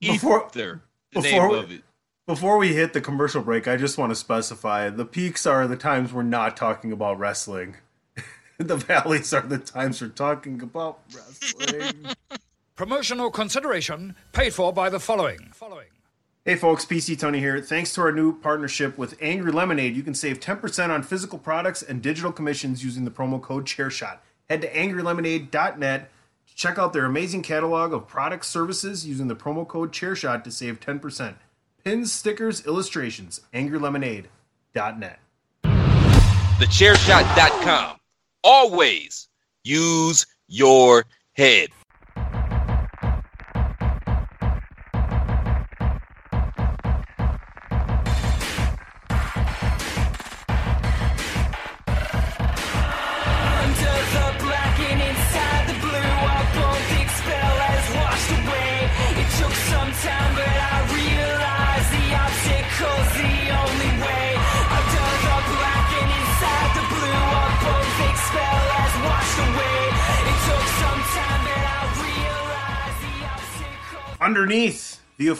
Before- ether, the before- name of it. Before we hit the commercial break, I just want to specify the peaks are the times we're not talking about wrestling. the valleys are the times we're talking about wrestling. Promotional consideration paid for by the following. Following. Hey folks, PC Tunney here. Thanks to our new partnership with Angry Lemonade, you can save 10% on physical products and digital commissions using the promo code ChairShot. Head to angrylemonade.net to check out their amazing catalog of products services using the promo code ChairShot to save 10%. Pins, stickers, illustrations, angrylemonade.net. Thechairshot.com. Always use your head.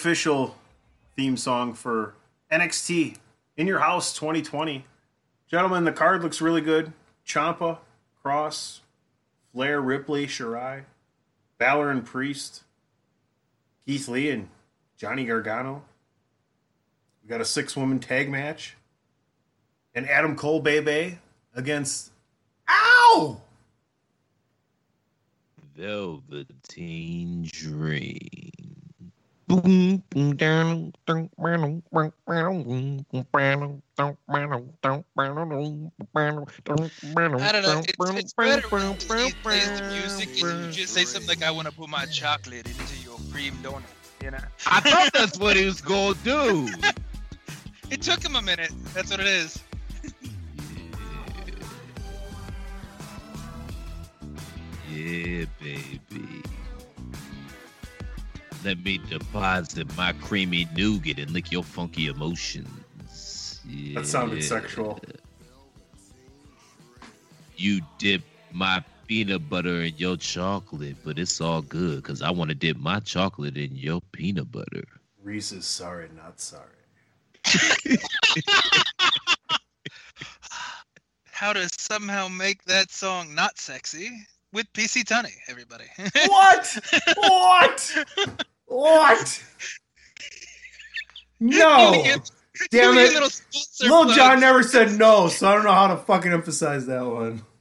Official theme song for NXT In Your House 2020. Gentlemen, the card looks really good. Ciampa, Kross, Flair, Ripley, Shirai, Balor and Priest, Keith Lee and Johnny Gargano. We got a six woman tag match. And Adam Cole Bebe against Ow! Velveteen Dream. Boom, boom, down, I don't know. It's, it's better when he the music and you just say something like, "I want to put my chocolate into your cream donut." You know. I thought that's what he was gonna do. It took him a minute. That's what it is. Yeah, baby. Let me deposit my creamy nougat and lick your funky emotions. That sounded sexual. You dip my peanut butter in your chocolate, but it's all good because I want to dip my chocolate in your peanut butter. Reese's sorry, not sorry. How to somehow make that song not sexy with PC Tunney, everybody. What? what? What? No. Damn it. little sponsor Lil plug. John never said no, so I don't know how to fucking emphasize that one.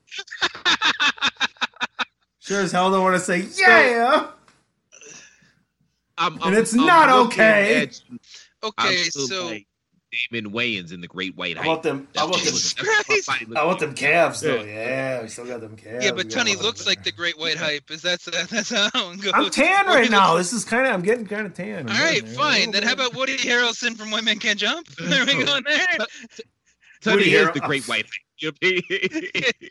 Sure as hell don't want to say yeah. I'm, And it's not okay. I'm Okay, still so like Damon Wayans in the Great White How Hype. about them? How about them? That's what my Christ. I want them calves though. Yeah. Yeah, we still got them calves. yeah, but We got Tunney them looks like the Great White Hype. Is that's that's how it goes. I'm tan right now. This is kind of. I'm getting kind of tan. All right, fine. Then how about Woody Harrelson from White Man Can't Jump? There we go. There. Tony Woody is Harrel- the Great White Hype. You know what I mean?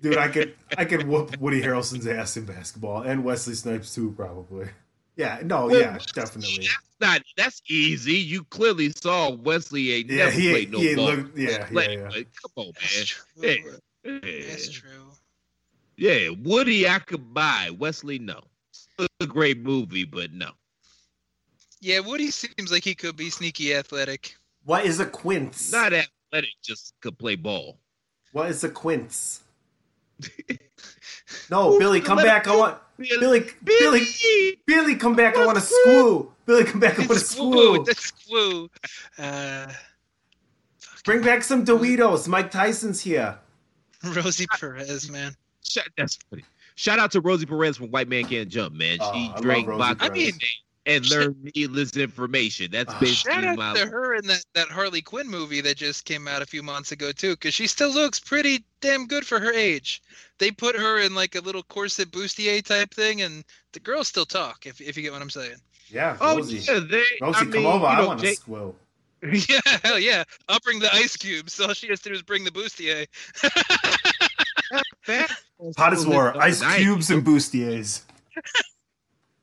Dude, I could I could whoop Woody Harrelson's ass in basketball and Wesley Snipes too, probably. Yeah, no, Well, yeah, definitely. That's not that's easy. You clearly saw Wesley ain't Yeah, never he played ain't- no he ball. look- yeah, yeah, Play, yeah. but Come on, That's man. true. Yeah. That's Yeah. true. yeah, Woody I could buy. Wesley, no. Still a great movie, but no. Yeah, Woody seems like he could be sneaky athletic. What is a quince? Not athletic, just could play ball. What is a quince? No, Billy, come back. I want Billy, Billy, Billy, come back. I want to squoo. Billy, come back. I want to Squoo, squoo. the squoo. Uh, Bring back some Doritos. Mike Tyson's here. Rosie Perez, man. Shout, that's funny. Shout out to Rosie Perez from White Man Can't Jump, man. Oh, She I drank vodka I mean, and learned needless information. That's Ah. basically shout out my to her in that, that Harley Quinn movie that just came out a few months ago too, because she still looks pretty damn good for her age. They put her in like a little corset bustier type thing, and the girls still talk. If if you get what I'm saying. Yeah, Oh Rosie. yeah, they. Rosie, I come mean, over. you I want to Jake- squoo. yeah, hell yeah. I'll bring the ice cubes. So all she has to do is bring the bustier. Fat- Hottest war, ice cubes and bustiers.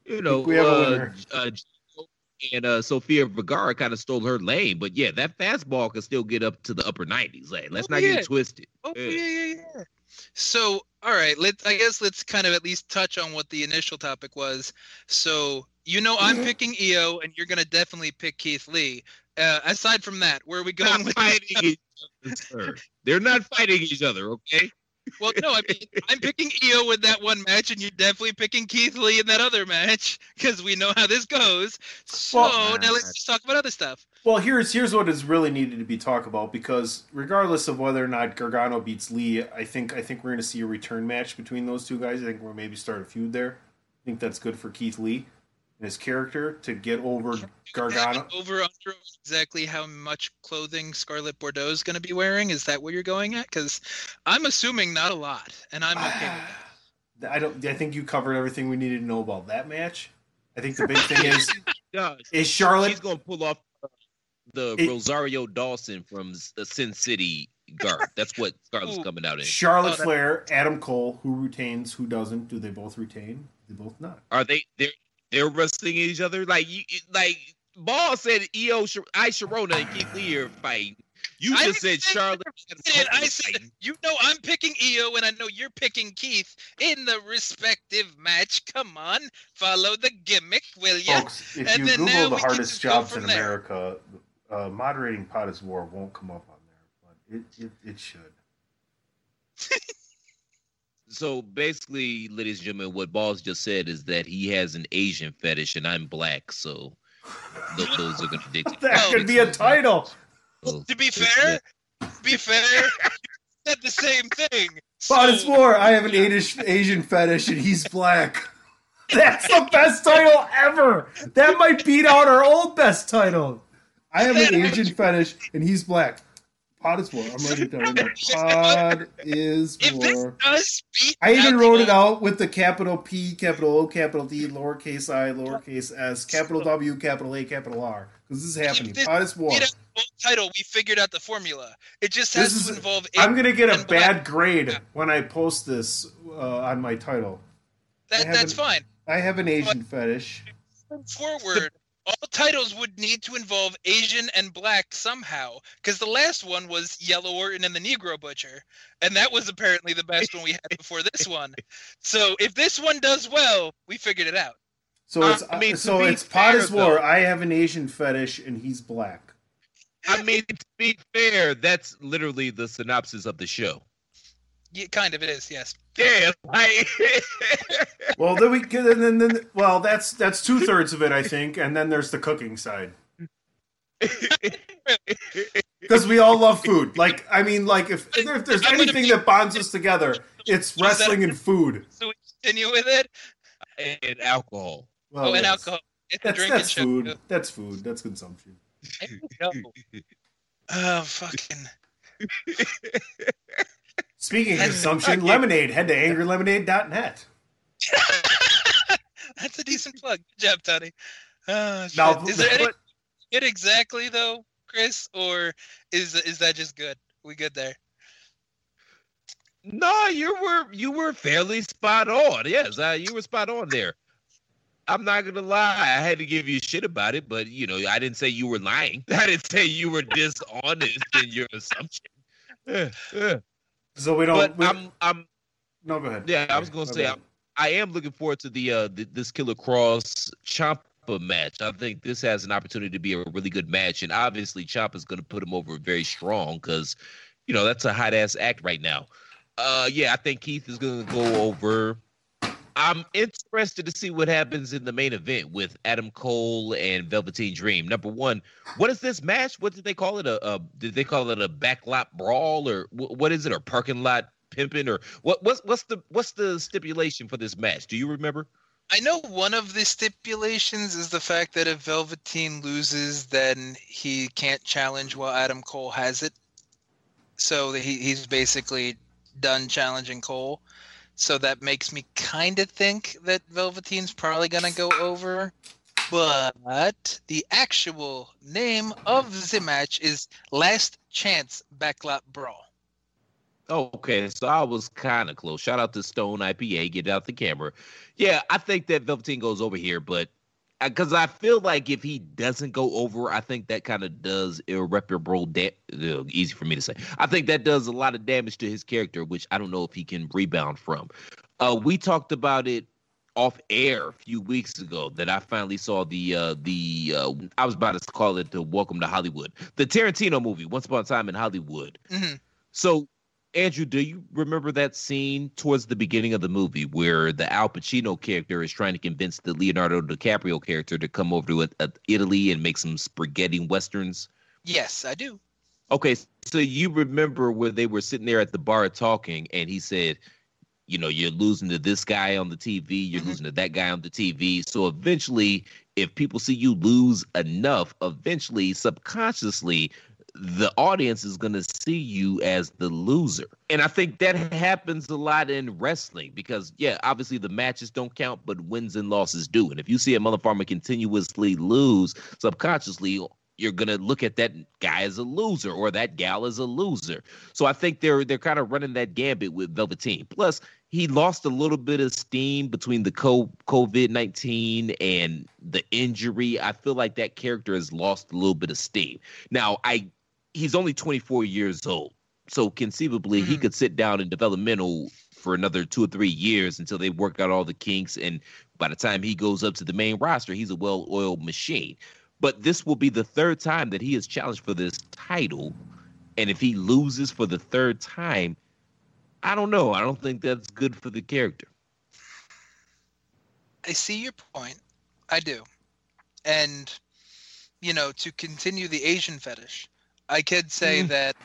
You know, we have a uh, uh, and uh, Sofia Vergara kind of stole her lane, but yeah, that fastball can still get up to the upper nineties. Like, let's Oh, not yeah. get it twisted. Oh Yeah. yeah, yeah, yeah. So, all right, let's. I guess let's kind of at least touch on what the initial topic was. So, you know, I'm picking Io, and you're gonna definitely pick Keith Lee. Uh, aside from that, where are we They're going not with? fighting each other. sir. They're not fighting each other. Okay. Well, no, I mean, I'm picking Io with that one match, and you're definitely picking Keith Lee in that other match because we know how this goes. So Well- now let's just talk about other stuff. Well, here's here's what is really needed to be talked about because regardless of whether or not Gargano beats Lee, I think I think we're going to see a return match between those two guys. I think we'll maybe start a feud there. I think that's good for Keith Lee and his character to get over Gargano. Over under exactly how much clothing Scarlett Bordeaux is going to be wearing? Is that what you're going at? Because I'm assuming not a lot, and I'm okay with that. I don't. I think you covered everything we needed to know about that match. I think the big thing is Yeah, is Charlotte she's gonna pull off uh, the It- Rosario Dawson from the Sin City guard. That's what Scarlett's Ooh. coming out in. Charlotte Oh, Flair, Adam Cole, who retains, who doesn't? Do they both retain? They both not. Are they? They're they're wrestling each other like you like. Ball said Io, Sh- I Sharona and Keith Lee are fighting. You I just said Charlotte. and And I said, fighting. you know, I'm picking Io, and I know you're picking Keith in the respective match. Come on, follow the gimmick, will you? Folks, if And you Google the hardest jobs in there. America, uh, moderating pod is war won't come up on there, but it, it, it should. So basically, ladies and gentlemen, what Balls just said is that he has an Asian fetish, and I'm black, so th- those are gonna dictate. That Oh, could be a title. So, To be fair, to be fair, said the same thing. Pot is So- war. I have an Asian Asian fetish, and he's black. That's the best title ever. That might beat out our old best title. I have an Asian fetish, and he's black. Pod is war. I'm writing it down. right. Pod is If war. I even wrote it out with the capital P, capital O, capital D, lowercase i, lowercase s, capital W, capital A, capital R. Because this is happening. this Pod is war. beat out the old title, we figured out the formula. It just This has is- to involve. I'm gonna get a bad grade when I post this uh, on my title. That, that's haven't- fine. I have an Asian fetish. Forward, all titles would need to involve Asian and black somehow, because the last one was Yellow Orton and the Negro Butcher, and that was apparently the best one we had before this one. So if this one does well, we figured it out. So Uh, it's I mean, so be it's pod is war. though- I have an Asian fetish and he's black. I mean, to be fair, that's literally the synopsis of the show. Yeah, kind of it is, yes. Yeah, like Well, then we can, then, then, then well, that's that's two thirds of it, I think, and then there's the cooking side because we all love food. Like, I mean, like if, if there's I'm anything be- that bonds us together, it's wrestling and food. So we continue with it. and alcohol. Well, oh, and yes. alcohol. It's a That's that's food. too. That's food. That's consumption. Oh, fucking. Speaking of I- consumption, I- lemonade. Head to angrylemonade.net. That's a decent plug. Good job, Tunney. Oh, shit. Now, is there any but- good exactly though, Chris, or is is that just good? We good there? No, you were you were fairly spot on. Yes, uh, you were spot on there. I'm not gonna lie. I had to give you shit about it, but you know, I didn't say you were lying. I didn't say you were dishonest in your assumption. Yeah, yeah. So we don't. But we, I'm I'm no, go ahead. Yeah, I was gonna say. I'm, I am looking forward to the uh the, this Killer Kross Ciampa match. I think this has an opportunity to be a really good match, and obviously Ciampa's gonna put him over very strong because you know that's a hot ass act right now. Uh, yeah, I think Keith is gonna go over. I'm interested to see what happens in the main event with Adam Cole and Velveteen Dream. Number one, what is this match? What did they call it? A, a did they call it a backlot brawl or wh- what is it? Or parking lot pimping or what? What's what's the what's the stipulation for this match? Do you remember? I know one of the stipulations is the fact that if Velveteen loses, then he can't challenge while Adam Cole has it. So he, he's basically done challenging Cole. So that makes me kind of think that Velveteen's probably going to go over. But the actual name of the match is Last Chance Backlot Brawl. Okay, so I was kind of close. Shout out to Stone IPA, get out the camera. Yeah, I think that Velveteen goes over here, but because I feel like if he doesn't go over, I think that kind of does irreparable da- ugh, easy for me to say. I think that does a lot of damage to his character, which I don't know if he can rebound from. Uh, we talked about it off air a few weeks ago that I finally saw the uh the uh I was about to call it the Welcome to Hollywood, the Tarantino movie, Once Upon a Time in Hollywood. hmm So, Andrew, do you remember that scene towards the beginning of the movie where the Al Pacino character is trying to convince the Leonardo DiCaprio character to come over to uh, Italy and make some spaghetti westerns? Yes, I do. Okay, so you remember where they were sitting there at the bar talking, and he said, you know, you're losing to this guy on the TV, you're Mhm. losing to that guy on the TV. So eventually, if people see you lose enough, eventually, subconsciously, the audience is going to see you as the loser. And I think that happens a lot in wrestling because, yeah, obviously the matches don't count, but wins and losses do. And if you see a motherfucker continuously lose, subconsciously, you're gonna look at that guy as a loser or that gal as a loser. So I think they're they're kind of running that gambit with Velveteen. Plus, he lost a little bit of steam between the COVID nineteen and the injury. I feel like that character has lost a little bit of steam. Now, I he's only 24 years old, so conceivably he Mhm. could sit down in developmental for another two or three years until they work out all the kinks. And by the time he goes up to the main roster, he's a well-oiled machine. But this will be the third time that he is challenged for this title. And if he loses for the third time, I don't know. I don't think that's good for the character. I see your point. I do. And you know, to continue the Asian fetish, I could say Mm. that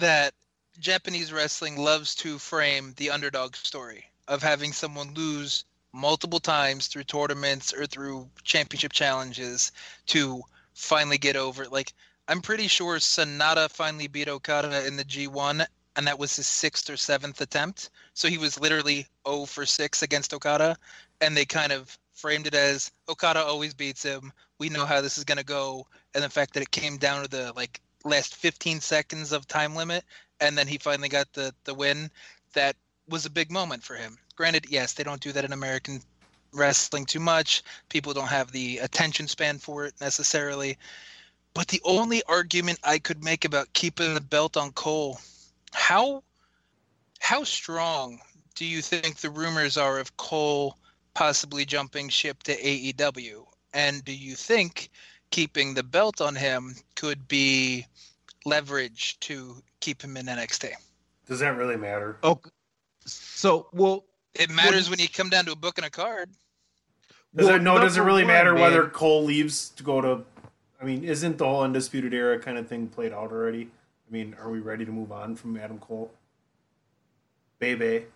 that Japanese wrestling loves to frame the underdog story of having someone lose multiple times through tournaments or through championship challenges to finally get over. it. Like I'm pretty sure Sanada finally beat Okada in the G1 and that was his sixth or seventh attempt. So he was literally 0 for 6 against Okada and they kind of framed it as Okada always beats him. We know how this is going to go, and the fact that it came down to the like last 15 seconds of time limit, and then he finally got the the win. That was a big moment for him. Granted, yes, they don't do that in American wrestling too much. People don't have the attention span for it necessarily. But the only argument I could make about keeping the belt on Cole, how how strong do you think the rumors are of Cole possibly jumping ship to AEW? And do you think keeping the belt on him could be leverage to keep him in NXT? Does that really matter? Oh, So, well, It matters when you come down to a book and a card. Does well, it, no, does it really one, matter man, whether Cole leaves to go to? I mean, isn't the whole undisputed era kind of thing played out already? I mean, are we ready to move on from Adam Cole? Baby,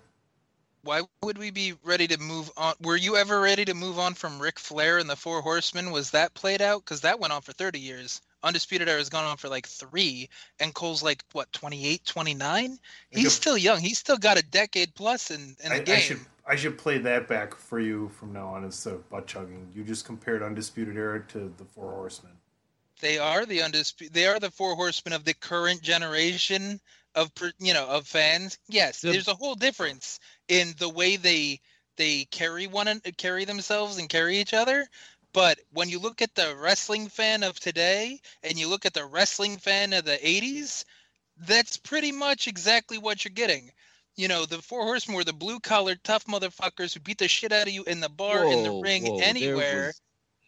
Why would we be ready to move on? Were you ever ready to move on from Ric Flair and the Four Horsemen? Was that played out? Because that went on for 30 years. Undisputed Era has gone on for like three, and Cole's like, what, 28, 29? He's Yep. still young. He's still got a decade plus in, in the I, game. I should I should play that back for you from now on instead of butt chugging. You just compared undisputed era to the Four Horsemen. They are the undisputed. They are the four horsemen of the current generation of you know of fans. Yes, The- there's a whole difference in the way they they carry one carry themselves and carry each other. But when you look at the wrestling fan of today and you look at the wrestling fan of the '80s, that's pretty much exactly what you're getting. You know, the four horsemen were the blue collar tough motherfuckers who beat the shit out of you in the bar, in the ring, whoa, anywhere.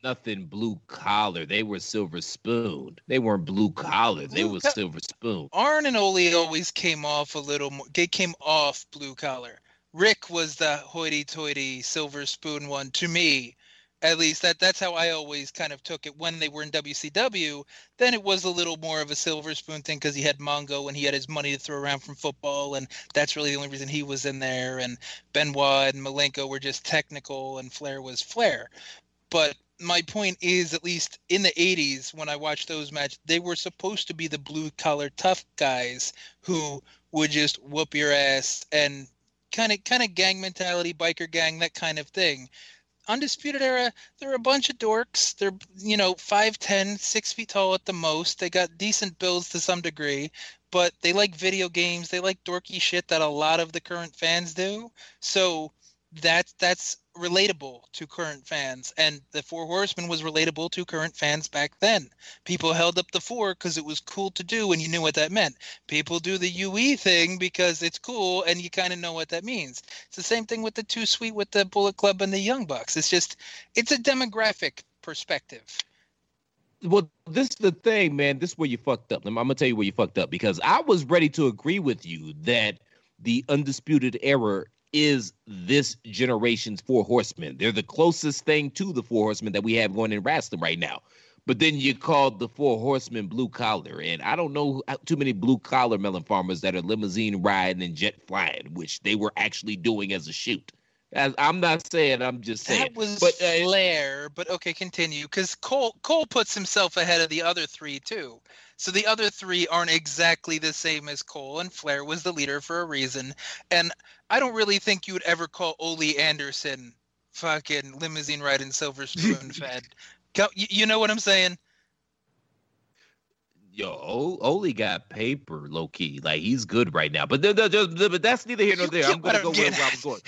Nothing blue collar. They were silver spoon. They weren't blue collar. They were co- silver spoon. Arn and Ole always came off a little more. They came off blue collar. Ric was the hoity-toity silver spoon one to me, at least. That that's how I always kind of took it when they were in WCW. Then it was a little more of a silver spoon thing because he had Mongo and he had his money to throw around from football, and that's really the only reason he was in there. And Benoit and Malenko were just technical, and Flair was Flair. But my point is, at least in the 80s, when I watched those matches, they were supposed to be the blue collar tough guys who would just whoop your ass and kind of kind of gang mentality, biker gang, that kind of thing. Undisputed Era, they're a bunch of dorks. They're, you know, 5'10, 6 feet tall at the most. They got decent builds to some degree, but they like video games. They like dorky shit that a lot of the current fans do. So that's that's relatable to current fans. And the four horsemen was relatable to current fans back then. People held up the four because it was cool to do and you knew what that meant. People do the ue thing because it's cool and you kind of know what that means. It's the same thing with the two sweet with the bullet club and the young bucks. It's just it's a demographic perspective. Well, this is the thing, man. This is where you fucked up. I'm, I'm gonna tell you where you fucked up because I was ready to agree with you that the undisputed era is this generation's four horsemen. They're the closest thing to the four horsemen that we have going in wrestling right now. But then you called the four horsemen blue collar, and I don't know too many blue collar melon farmers that are limousine riding and jet flying, which they were actually doing as a shoot. As, I'm not saying, I'm just saying. that was but uh, Flair, but okay, continue. Because Cole Cole puts himself ahead of the other three too. So the other three aren't exactly the same as Cole, and Flair was the leader for a reason. And I don't really think you would ever call Ole Anderson fucking limousine riding silver spoon fed. You know what I'm saying? Yo, Ole got paper, low key. Like he's good right now. But th- th- th- but that's neither here nor there. I'm gonna go I'm where I was going.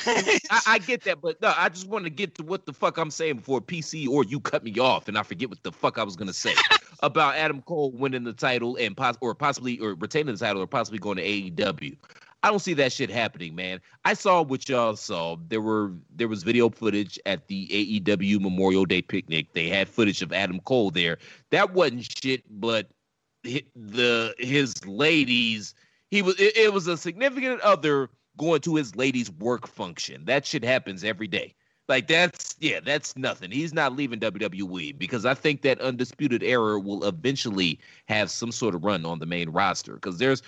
I, I get that, but no, I just want to get to what the fuck I'm saying before PC or you cut me off and I forget what the fuck I was gonna say about Adam Cole winning the title and pos- or possibly or retaining the title or possibly going to AEW. I don't see that shit happening, man. I saw what y'all saw. There were there was video footage at the AEW Memorial Day picnic. They had footage of Adam Cole there. That wasn't shit, but the his ladies he was it, it was a significant other going to his ladies work function. That shit happens every day. Like that's yeah that's nothing. He's not leaving wwe because i think that undisputed era will eventually have some sort of run on the main roster because there's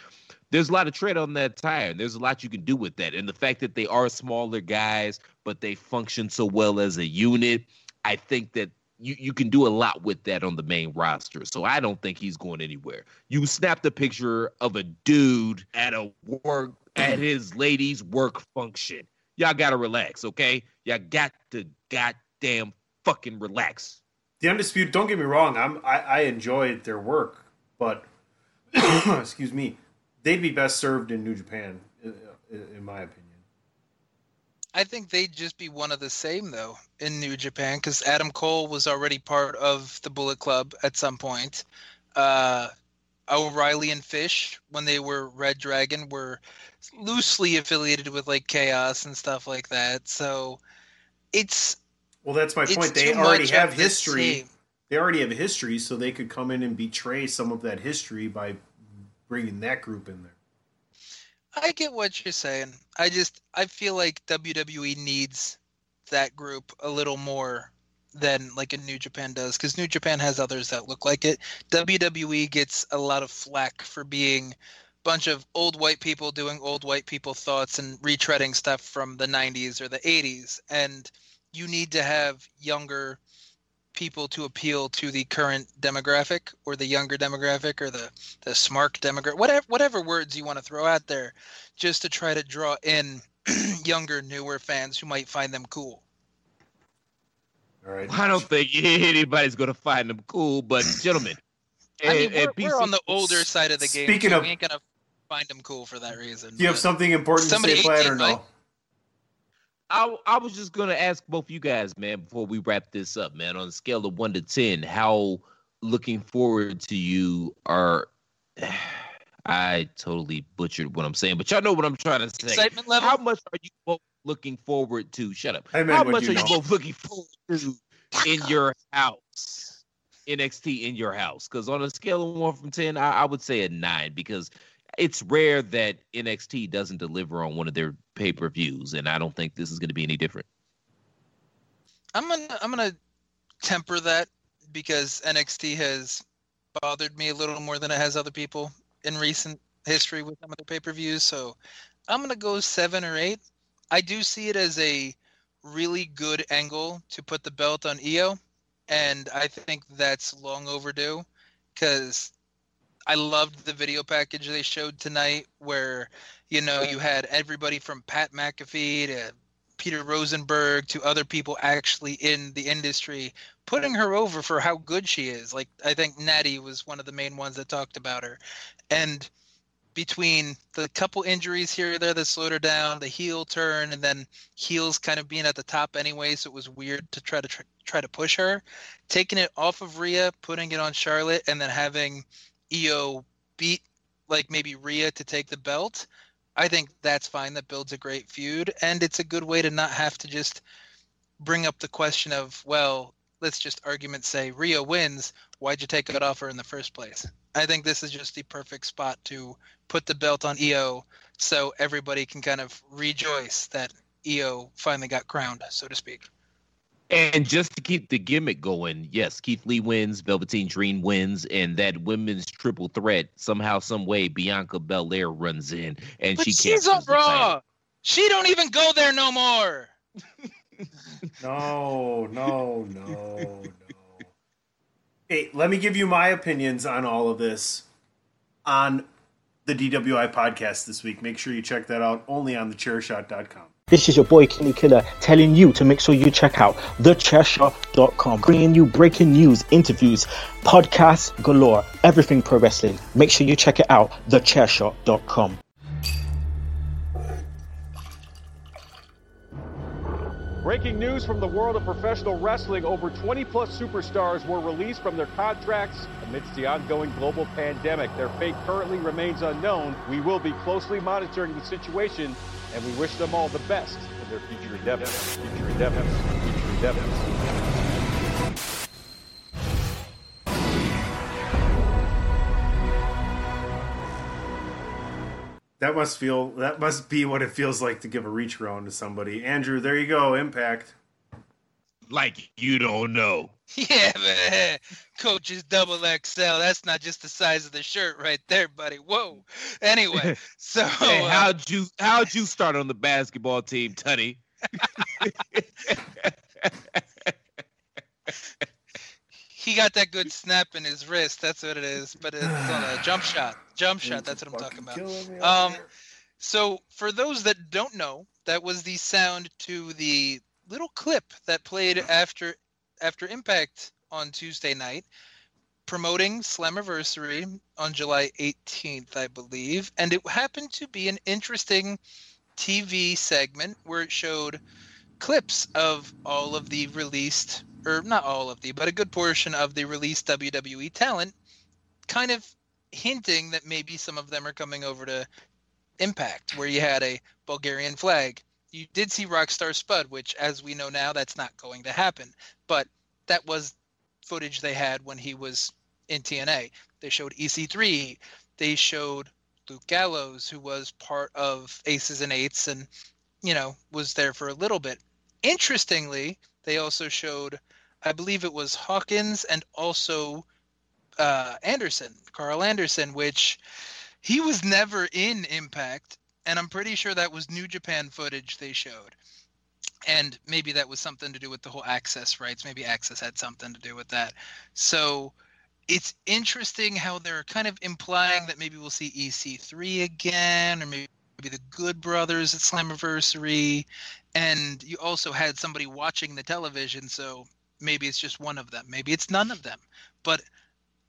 there's a lot of tread on that tire and there's a lot you can do with that. And the fact that they are smaller guys but they function so well as a unit i think that you, you can do a lot with that on the main roster. So I don't think he's going anywhere. You snapped a picture of a dude at a work at his lady's work function. Y'all gotta relax, okay? Y'all got to goddamn fucking relax. The undisputed. Don't get me wrong. I'm I, I enjoyed their work, but excuse me, they'd be best served in New Japan, in, in my opinion. I think they'd just be one of the same though in New Japan because Adam Cole was already part of the Bullet Club at some point. Uh, O'Reilly and Fish, when they were Red Dragon, were loosely affiliated with like Chaos and stuff like that. So it's Well, that's my point. They already have of the history. They already have history, so they could come in and betray some of that history by bringing that group in there. I get what you're saying. I just I feel like WWE needs that group a little more than like a New Japan does because New Japan has others that look like it. WWE gets a lot of flack for being a bunch of old white people doing old white people thoughts and retreading stuff from the 90s or the 80s and you need to have younger people to appeal to the current demographic or the younger demographic or the the smart demographic whatever whatever words you want to throw out there just to try to draw in younger newer fans who might find them cool All right. I don't think anybody's gonna find them cool, but gentlemen, i mean and- we're, and we're on the older side of the game Speaking so of- we ain't gonna find them cool for that reason Do you have something important Somebody to say, Platt, or no? Right? I, I was just gonna ask both you guys, man, before we wrap this up, man. On a scale of one to ten, how looking forward to you are? I totally butchered what I'm saying, but y'all know what I'm trying to say. excitement level How much are you both looking forward to? Shut up. I meant How much you are you know. both looking forward to in your house? NXT in your house? Because on a scale of one from ten, I, I would say a nine because it's rare that NXT doesn't deliver on one of their pay per views, and I don't think this is going to be any different. I'm gonna I'm gonna temper that because NXT has bothered me a little more than it has other people in recent history with some of their pay-per-views. So I'm gonna go seven or eight. I do see it as a really good angle to put the belt on Io, and I think that's long overdue because I loved the video package they showed tonight where you know you had everybody from Pat McAfee to Peter Rosenberg to other people actually in the industry putting her over for how good she is. Like I think Natty was one of the main ones that talked about her. And between the couple injuries here or there that slowed her down, the heel turn, and then heels kind of being at the top anyway, so it was weird to try to tr- try to push her. Taking it off of Rhea, putting it on Charlotte, and then having Io beat like maybe Rhea to take the belt. I think that's fine. That builds a great feud, and it's a good way to not have to just bring up the question of, well, let's just argument say Rhea wins. Why'd you take it off her in the first place? I think this is just the perfect spot to put the belt on Io, so everybody can kind of rejoice that Io finally got crowned, so to speak. And just to keep the gimmick going, yes, Keith Lee wins, Velveteen Dream wins, and that women's triple threat somehow, some way, Bianca Belair runs in and But she she's on captures the title. Raw. She don't even go there no more. No, no, no, no. Hey, let me give you my opinions on all of this on the DWI podcast this week. Make sure you check that out only on thechairshot.com. This is your boy Kenny Killer telling you to make sure you check out thechairshot.com, bringing you breaking news, interviews, podcasts galore, everything pro wrestling. Make sure you check it out, thechairshot.com. Breaking news from the world of professional wrestling over 20 plus superstars were released from their contracts amidst the ongoing global pandemic. Their fate currently remains unknown. We will be closely monitoring the situation and we wish them all the best in their future endeavors. Future endeavors. Future endeavors. That must feel that must be what it feels like to give a reach around to somebody. Andrew, there you go, impact. Like you don't know. Yeah, man. Coach is double XL. That's not just the size of the shirt right there, buddy. Whoa. Anyway, so Hey, uh, how'd you how'd you start on the basketball team, Tutty? he got that good snap in his wrist. That's what it is. But it's on a jump shot. Jump shot. That's what I'm talking about. Um, so for those that don't know, that was the sound to the little clip that played after after Impact on Tuesday night, promoting Slammiversary on July 18th, I believe, and it happened to be an interesting TV segment where it showed clips of all of the released, or not all of the, but a good portion of the released WWE talent, kind of hinting that maybe some of them are coming over to Impact, where you had a Bulgarian flag. You did see Rockstar Spud, which, as we know now, that's not going to happen. But that was footage they had when he was in TNA. They showed EC3. They showed Luke Gallows, who was part of Aces and Eights and, you know, was there for a little bit. Interestingly, they also showed, I believe it was Hawkins and also uh, Anderson, Karl Anderson, which he was never in Impact. And I'm pretty sure that was New Japan footage they showed. And maybe that was something to do with the whole AXS rights. Maybe AXS had something to do with that. So it's interesting how they're kind of implying that maybe we'll see EC3 again, or maybe the Good Brothers at Slammiversary, and you also had somebody watching the television, so maybe it's just one of them, maybe it's none of them, but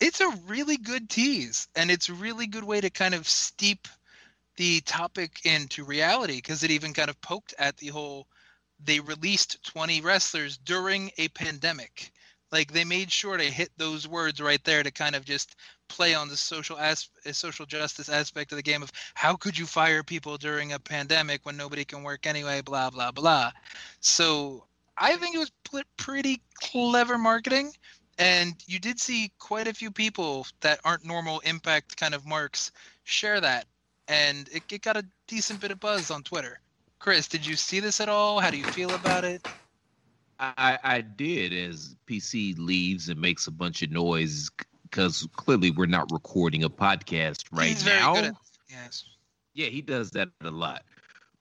it's a really good tease, and it's a really good way to kind of steep the topic into reality because it even kind of poked at the whole they released 20 wrestlers during a pandemic. Like they made sure to hit those words right there to kind of just play on the social as uh, social justice aspect of the game of how could you fire people during a pandemic when nobody can work anyway? Blah blah blah. So i think it was pretty clever marketing and you did see quite a few people that aren't normal impact kind of marks share that and it, it got a decent bit of buzz on twitter chris did you see this at all how do you feel about it I, I did as PC leaves and makes a bunch of noise because clearly we're not recording a podcast right He's now. At, yes. Yeah, he does that a lot.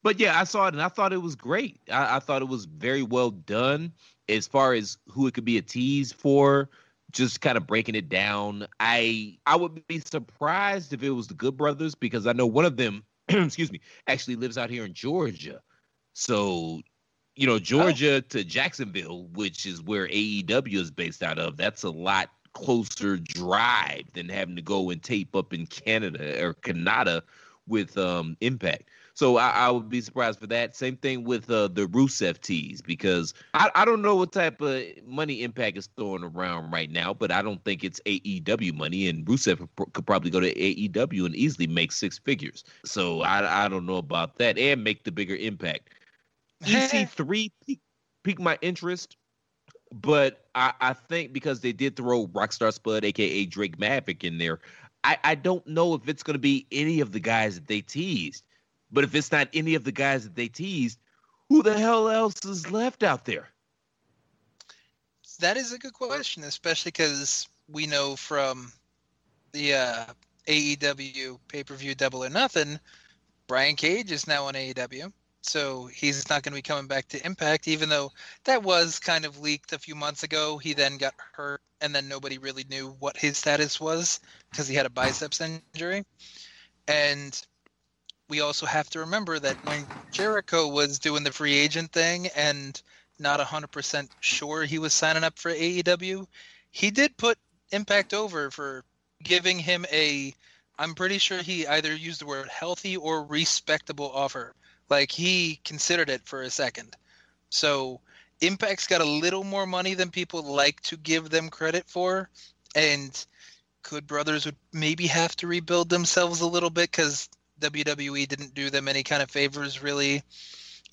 But yeah, I saw it and I thought it was great. I, I thought it was very well done as far as who it could be a tease for. Just kind of breaking it down. I I would be surprised if it was the Good Brothers because I know one of them, excuse me, actually lives out here in Georgia. So you know, Georgia oh. to Jacksonville, which is where AEW is based out of, that's a lot closer drive than having to go and tape up in Canada or Canada with um, Impact. So I, I, would be surprised for that. Same thing with uh, the Rusev tees because I, I don't know what type of money Impact is throwing around right now, but I don't think it's AEW money. And Rusev could probably go to AEW and easily make six figures. So I, I don't know about that and make the bigger impact. EC3 piqued my interest, but I, I think because they did throw Rockstar Spud, aka Drake Maverick, in there, I, I don't know if it's going to be any of the guys that they teased. But if it's not any of the guys that they teased, who the hell else is left out there? That is a good question, especially because we know from the uh, AEW pay per view Double or Nothing, Brian Cage is now on AEW so he's not going to be coming back to Impact, even though that was kind of leaked a few months ago. He then got hurt, and then nobody really knew what his status was because he had a biceps injury. And we also have to remember that when Jericho was doing the free agent thing and not 100% sure he was signing up for AEW, he did put Impact over for giving him a I'm pretty sure he either used the word healthy or respectable offer like he considered it for a second. So Impact's got a little more money than people like to give them credit for, and Good Brothers would maybe have to rebuild themselves a little bit because WWE didn't do them any kind of favors really.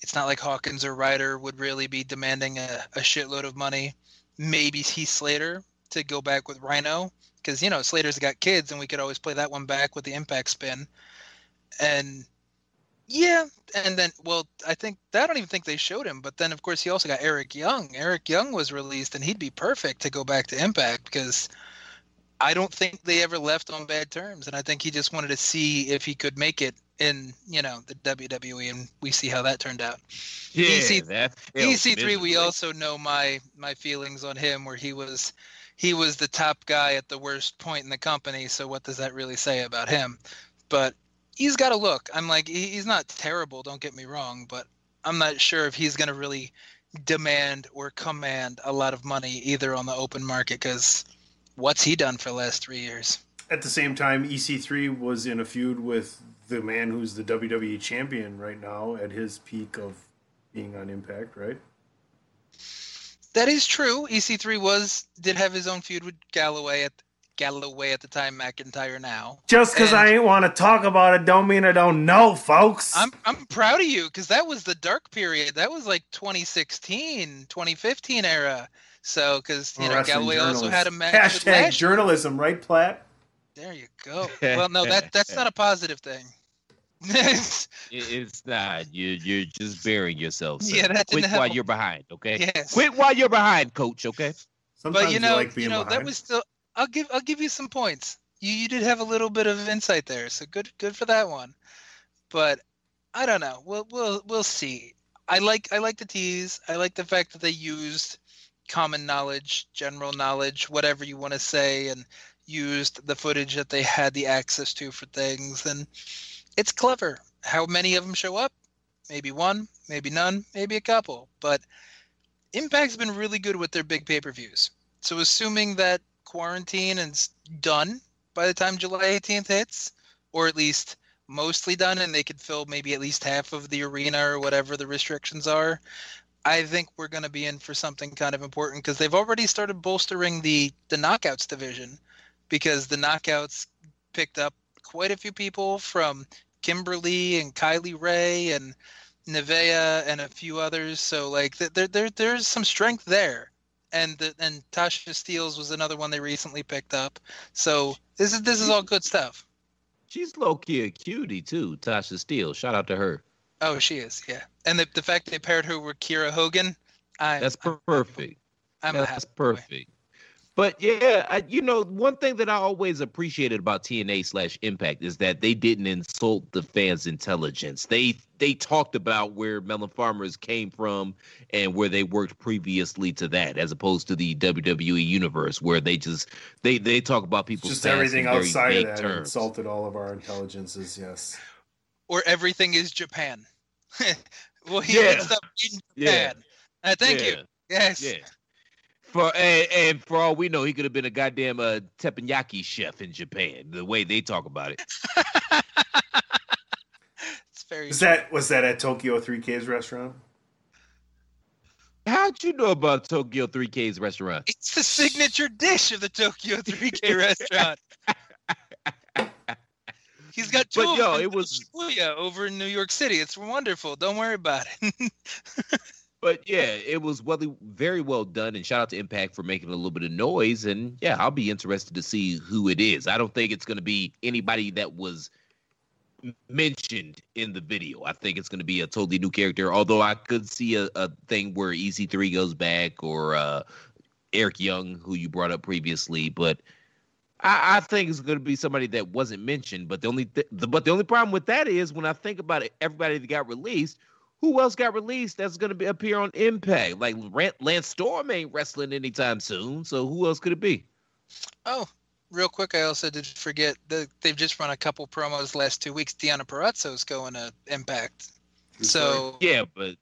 It's not like Hawkins or Ryder would really be demanding a, a shitload of money. Maybe Heath Slater to go back with Rhino because you know Slater's got kids and we could always play that one back with the Impact spin. And yeah, and then well, I think I don't even think they showed him. But then of course he also got Eric Young. Eric Young was released, and he'd be perfect to go back to Impact because I don't think they ever left on bad terms, and I think he just wanted to see if he could make it in you know the WWE, and we see how that turned out. Yeah, EC, that EC3. We also know my my feelings on him, where he was he was the top guy at the worst point in the company. So what does that really say about him? But he's got a look. I'm like, he's not terrible. Don't get me wrong, but I'm not sure if he's going to really demand or command a lot of money either on the open market because what's he done for the last three years? At the same time, EC3 was in a feud with the man who's the WWE champion right now at his peak of being on Impact, right? That is true. EC3 was did have his own feud with Galloway at Galloway at the time, McIntyre now. Just because I ain't want to talk about it, don't mean I don't know, folks. I'm I'm proud of you because that was the dark period. That was like 2016, 2015 era. So because you I'm know wrestling Galloway also had a match Hashtag Lashley. journalism, right, Platt? There you go. Well, no, that that's not a positive thing. It's not. You you're just burying yourself. Sir. Yeah, that Quit didn't while help. you're behind. Okay. Yes. Quit while you're behind, Coach. Okay. Sometimes but you know, like being you know that was still. I'll give I'll give you some points. You you did have a little bit of insight there, so good good for that one. But I don't know. We'll we'll we'll see. I like I like the tease. I like the fact that they used common knowledge, general knowledge, whatever you want to say, and used the footage that they had the access to for things. And it's clever. How many of them show up? Maybe one, maybe none, maybe a couple. But Impact's been really good with their big pay per views. So assuming that quarantine is done by the time July 18th hits, or at least mostly done, and they could fill maybe at least half of the arena or whatever the restrictions are, I think we're going to be in for something kind of important because they've already started bolstering the the knockouts division because the knockouts picked up quite a few people from Kimber Lee and Kylie Rae and Nevaeh and a few others. So like there there there's some strength there. And the, and Tasha Steelz was another one they recently picked up. So this is this is all good stuff. She's low key a cutie too. Tasha Steele. Shout out to her. Oh, she is, yeah. And the the fact they paired her with Kiera Hogan, I That's perfect. I'm That's happy boy. perfect. But yeah, I, you know, one thing that I always appreciated about TNA slash Impact is that they didn't insult the fans' intelligence. They they talked about where Melon Farmers came from and where they worked previously to that, as opposed to the WWE universe where they just they they talk about people's Just everything outside of that terms. insulted all of our intelligences, yes. or everything is Japan. well, he Yeah. mixed up in Yeah. Japan. Uh, thank Yeah. you. Yes. Yeah. For and, and for all we know, he could have been a goddamn uh, teppanyaki chef in Japan. The way they talk about it. It's very Was that was that at Tokyo 3K's restaurant? How'd you know about Tokyo 3K's restaurant? It's the signature dish of the Tokyo 3K restaurant. He's got two But yo, it was Shibuya over in New York City. It's wonderful. Don't worry about it. But yeah, it was well, very well done, and shout out to Impact for making a little bit of noise. And yeah, I'll be interested to see who it is. I don't think it's going to be anybody that was mentioned in the video. I think it's going to be a totally new character. Although I could see a, a thing where EC3 goes back or uh, Eric Young, who you brought up previously, but. I, I think it's going to be somebody that wasn't mentioned, but the only th- the, but the only problem with that is when I think about it, everybody that got released, who else got released that's going to be appear on Impact? Like Lance Storm ain't wrestling anytime soon, so who else could it be? oh, real quick, I also did forget that they've just run a couple promos the last two weeks. Deonna Purrazzo's going to Impact. So Yeah, but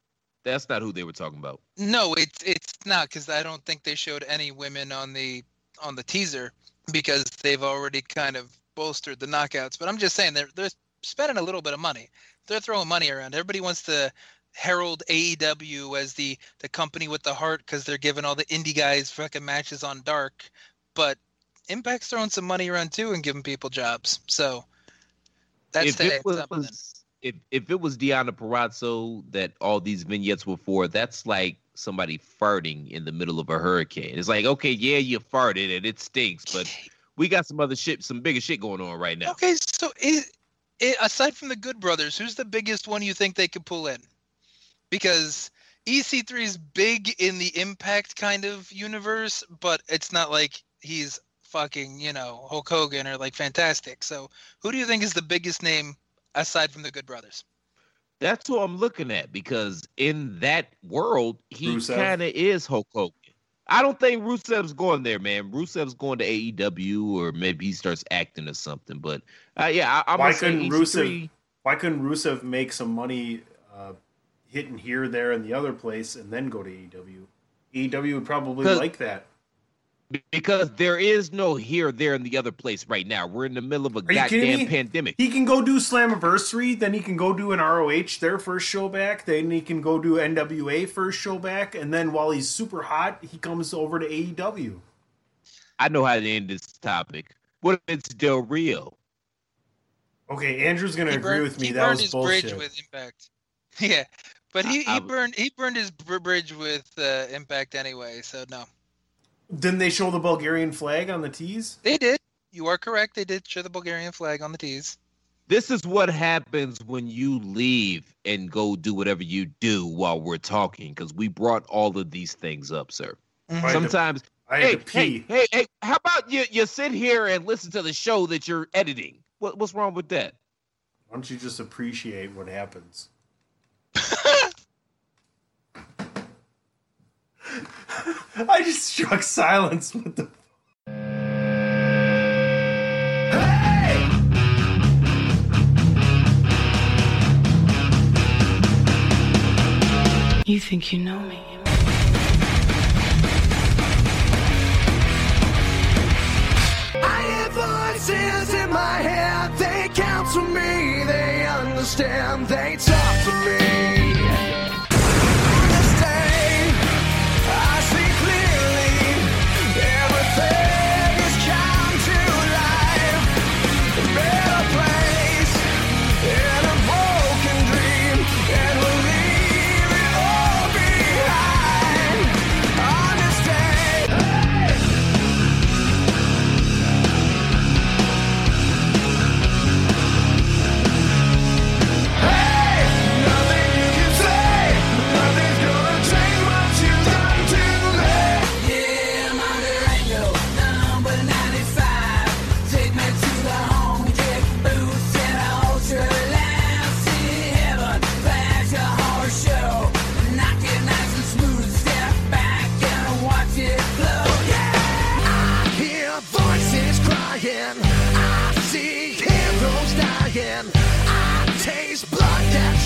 that's not who they were talking about. No, it's it's not because I don't think they showed any women on the on the teaser because they've already kind of bolstered the knockouts. But I'm just saying they're they're spending a little bit of money. They're throwing money around. Everybody wants to herald AEW as the the company with the heart because they're giving all the indie guys fucking matches on Dark, but Impact's throwing some money around too and giving people jobs. So that's if the it was, if if it was Deonna Purrazzo that all these vignettes were for, that's like somebody farting in the middle of a hurricane. It's like, okay, yeah, you farted and it stinks, but we got some other shit, some bigger shit going on right now. Okay, so is, aside from the Good Brothers, who's the biggest one you think they could pull in? Because EC3 is big in the Impact kind of universe, but it's not like he's fucking, you know, Hulk Hogan or like Fantastic. So who do you think is the biggest name aside from the Good Brothers? That's who I'm looking at because in that world, he kind of is Hulk Hogan. I don't think Rusev's going there, man. Rusev's going to AEW or maybe he starts acting or something. But uh, yeah, I, I'm Why couldn't EC3 Rusev? Why couldn't Rusev make some money uh, hitting here, there, and the other place, and then go to AEW? AEW would probably like that. Because there is no here, there, and the other place right now. We're in the middle of a Are goddamn pandemic. He can go do Slammiversary, then he can go do an ROH their first show back, then he can go do NWA first show back, and then while he's super hot, he comes over to AEW. I know how to end this topic. What if it's Del Rio? Okay, Andrew's gonna He agree burned- with me. He That burned was his bullshit. bridge with Impact. Yeah, but he, I- he I- burned he burned his bridge with uh, Impact anyway. So no, Didn't they show the Bulgarian flag on the tees? they did. You are correct. They did show the Bulgarian flag on the tees. This is what happens when you leave and go do whatever you do while we're talking, because we brought all of these things up, sir. Mm-hmm. I had to- Sometimes, I had hey, to pee. hey, hey, hey, how about you? You sit here and listen to the show that you're editing. What, what's wrong with that? Why don't you just appreciate what happens? I just struck silence with the. Hey! You think you know me? I hear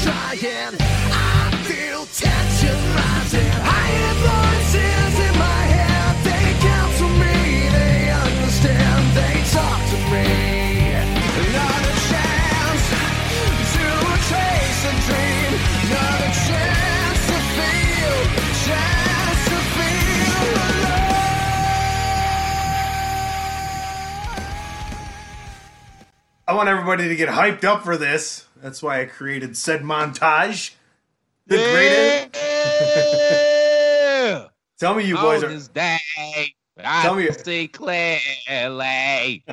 trying. I feel tension rising. In my head. They me. They understand. They talk to me. Not a chance to chase a dream. Not a chance to feel. Chance to feel alive. I want everybody to get hyped up for this. That's why I created said montage. The greatest. Yeah. Tell me you boys On are. this day, I Tell me- see clearly.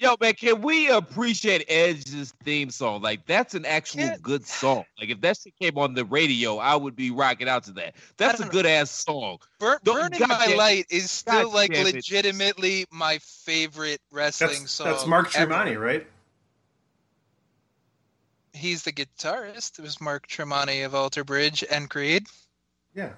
Yo, man, can we appreciate Edge's theme song? Like, that's an actual Yeah. good song. Like, if that shit came on the radio, I would be rocking out to that. That's a don't- good ass song. Bur- Don't- Burning My Light is still God like damn it. legitimately my favorite wrestling That's, song. that's Mark ever. Tremonti, right? He's the guitarist. It was Mark Tremonti of Alter Bridge and Creed. Yeah.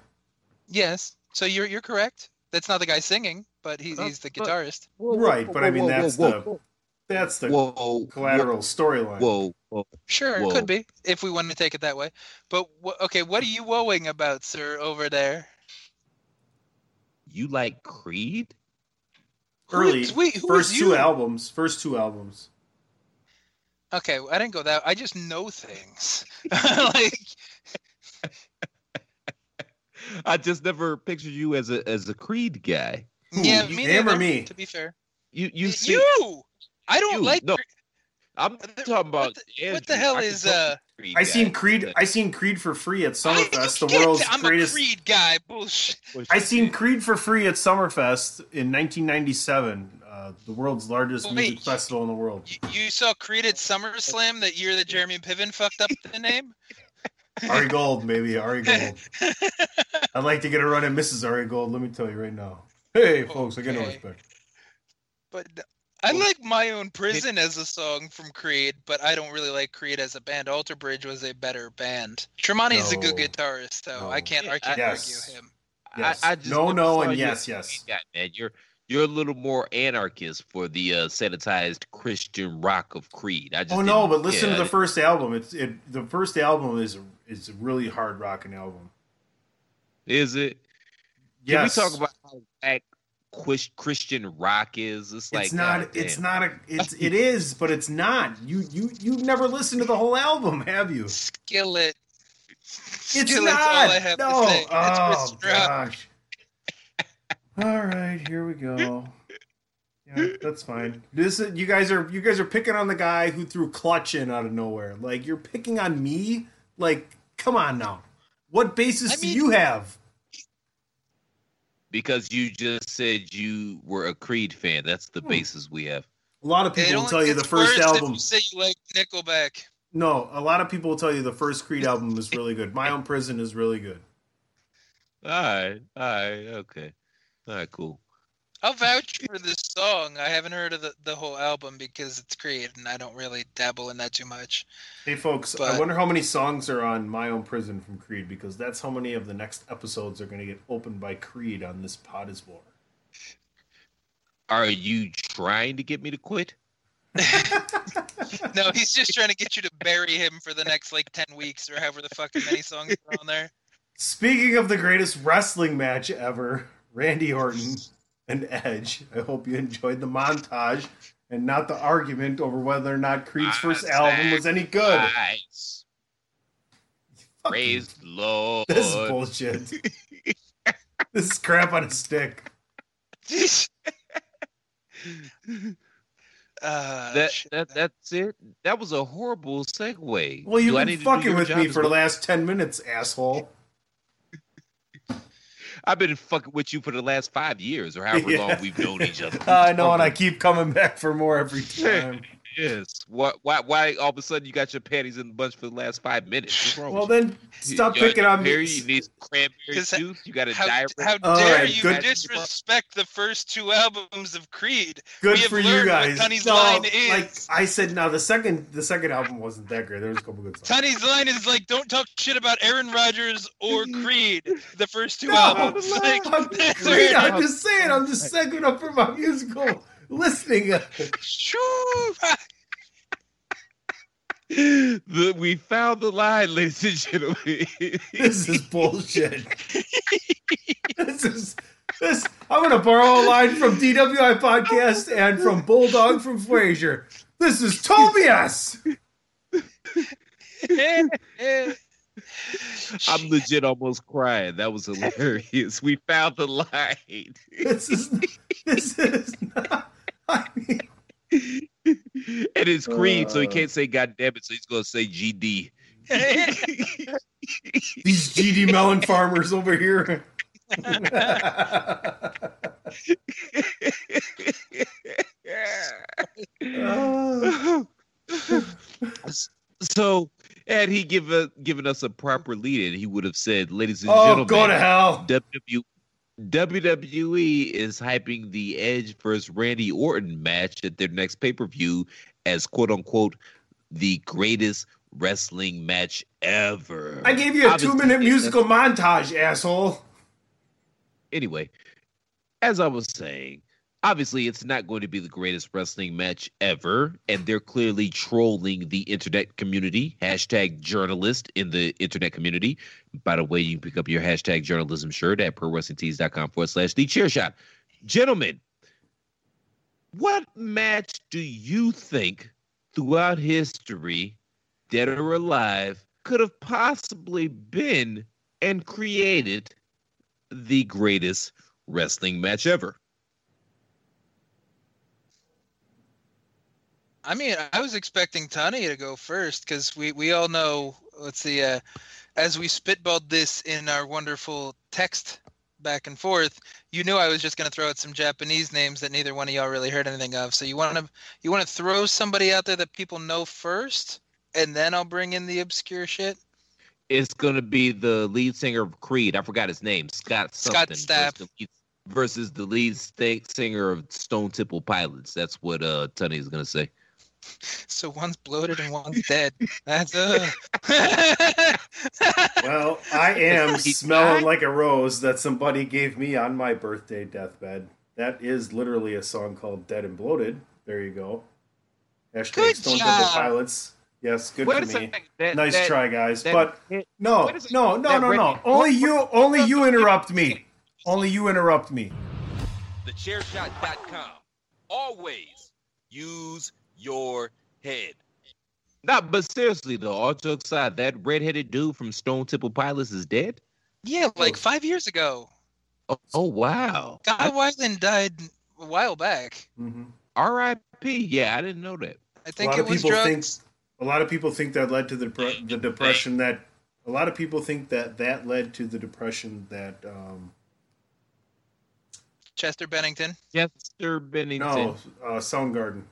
Yes. So you're you're correct. That's not the guy singing, but he's Uh, he's the but- guitarist. Right, but I mean, that's the- whoa, That's the whoa, whoa, collateral storyline. Whoa, whoa. Sure, Whoa. it could be if we want to take it that way. But wh- okay, what are you woeing about, sir, over there? You like Creed? Who Early is- wait, who first is two albums. First two albums. Okay, I didn't go that. I just know things. like I just never pictured you as a as a Creed guy. yeah, you- me him or me? To be fair, You you see, you. I don't you, like. no. Cre- I'm talking about the- what the hell I is, tell uh, Creed I seen Creed. I seen Creed for free at Summerfest, the world's to- I'm greatest. a Creed guy. Bullshit. I seen Creed for free at Summerfest in 1997, uh, the world's largest Wait, music festival in the world. You, you saw Creed at SummerSlam that year that Jeremy Piven fucked up the name. Ari Gold, maybe Ari Gold. I'd like to get a run at Mrs. Ari Gold. Let me tell you right now. Hey, folks, I get no respect. But I like My Own Prison as a song from Creed, but I don't really like Creed as a band. Alter Bridge was a better band. Tremonti's a good guitarist, though. No. I can't, I can't Yes. argue him. Yes. I, I just No, no, and yes, yes. Creed guy, man. You're you're a little more anarchist for the uh, sanitized Christian rock of Creed. I just Oh no, but listen yeah, to the first album. It's it. The first album is is a really hard rocking album. Is it? Can we talk about how Zach quish, Christian rock is. It's like it's not. God It's not a. It's it is, but it's not. You you you've never listened to the whole album, have you? Skillet. It's Skillet's not. all I have no. to say. It's oh Chris Rock. gosh. All right, here we go. Yeah, that's fine. This is, you guys are you guys are picking on the guy who threw clutch in out of nowhere. Like you're picking on me. Like, come on now. What basis I do you have? because you just said you were a Creed fan. That's the Hmm. basis we have. A lot of people will tell you the first worse album. If you say you like Nickelback. No, a lot of people will tell you the first Creed album is really good. My Own Prison is really good. All right, all right, okay, all right, cool. I'll vouch for this song. I haven't heard of the, the whole album because it's Creed, and I don't really dabble in that too much. Hey, folks, I wonder how many songs are on My Own Prison from Creed because that's how many of the next episodes are going to get opened by Creed on this Pod is War. Are you trying to get me to quit? No, he's just trying to get you to bury him for the next like ten weeks or however the fucking many songs are on there. Speaking of the greatest wrestling match ever, Randy Orton and Edge. I hope you enjoyed the montage and not the argument over whether or not Creed's first album was any good. Nice. Praise the Lord. This is bullshit. this is crap on a stick. Uh, that, that that's it. That was a horrible segue. Well, you've Do been need to do fucking with job me as for the last 10 minutes, asshole. I've been fucking with you for the last five years, or however Yeah. long we've known each other. I know, and I keep coming back for more every time. Yes. Why, why? Why? All of a sudden, you got your panties in the bunch for the last five minutes? What's wrong Well, then stop You- picking on me. You need some cranberry 'Cause juice. You got a how, diarrhea. how dare right, you good- disrespect the first two albums of Creed? Good we have for you learned what guys. Tunney's No, line is. like I said, now the second the second album wasn't that great. There was a couple good songs. Tunney's line is like, "Don't talk shit about Aaron Rodgers or Creed." The first two No, albums, like, I'm, that's I'm just saying, I'm just segueing up for my musical listening. Shoo! The, we found the line, ladies and gentlemen. This is bullshit. this is this. I'm gonna borrow a line from DWI podcast and from Bulldog from Frasier. This is Tobias. I'm legit almost crying. That was hilarious. We found the line. This is this is not. I mean, and it's Creed, so he Uh. can't say God damn it, so he's gonna say GD. these GD melon farmers over here. So had he given given us a proper lead in, he would have said, ladies and oh, gentlemen, go to hell. WW, WWE is hyping the Edge versus Randy Orton match at their next pay per view as quote unquote the greatest wrestling match ever. I gave you a Obviously, two minute musical montage, asshole. Anyway, as I was saying, obviously it's not going to be the greatest wrestling match ever, and they're clearly trolling the internet community. Hashtag journalist in the internet community. By the way, you can pick up your hashtag journalism shirt at prowrestlingtees.com forward slash the chair shot. Gentlemen, what match do you think throughout history, dead or alive, could have possibly been and created the greatest wrestling match ever? I mean, I was expecting Tunney to go first because we, we all know. Let's see, uh, as we spitballed this in our wonderful text back and forth, you knew I was just going to throw out some Japanese names that neither one of y'all really heard anything of. So you want to you want to throw somebody out there that people know first, and then I'll bring in the obscure shit. It's gonna be the lead singer of Creed. I forgot his name. Scott Scott something. Stapp. Versus the lead, versus the lead sta- singer of Stone Temple Pilots. That's what uh Tunney is gonna say. So one's bloated and one's dead. That's uh. Well, I am smelling like a rose that somebody gave me on my birthday deathbed. That is literally a song called Dead and Bloated. There you go. Hashtag Good Stone job. Pilots. Yes, good Wait for me. That- nice that- try, guys. that- but no, wait a second. no, no, no, no. Randy- Only you, only you interrupt me. Only you interrupt me. thechairshot.com. Always use your head. Nah, but seriously though, all jokes aside, that redheaded dude from Stone Temple Pilots is dead. Yeah, like five years ago. Oh, oh wow. Guy Weiland died a while back. Mm-hmm. R.I.P. Yeah, I didn't know that. I think lot it of was people drugs. think a lot of people think that led to the depre- the depression that a lot of people think that that led to the depression that um Chester Bennington. Chester Bennington. no uh, Soundgarden.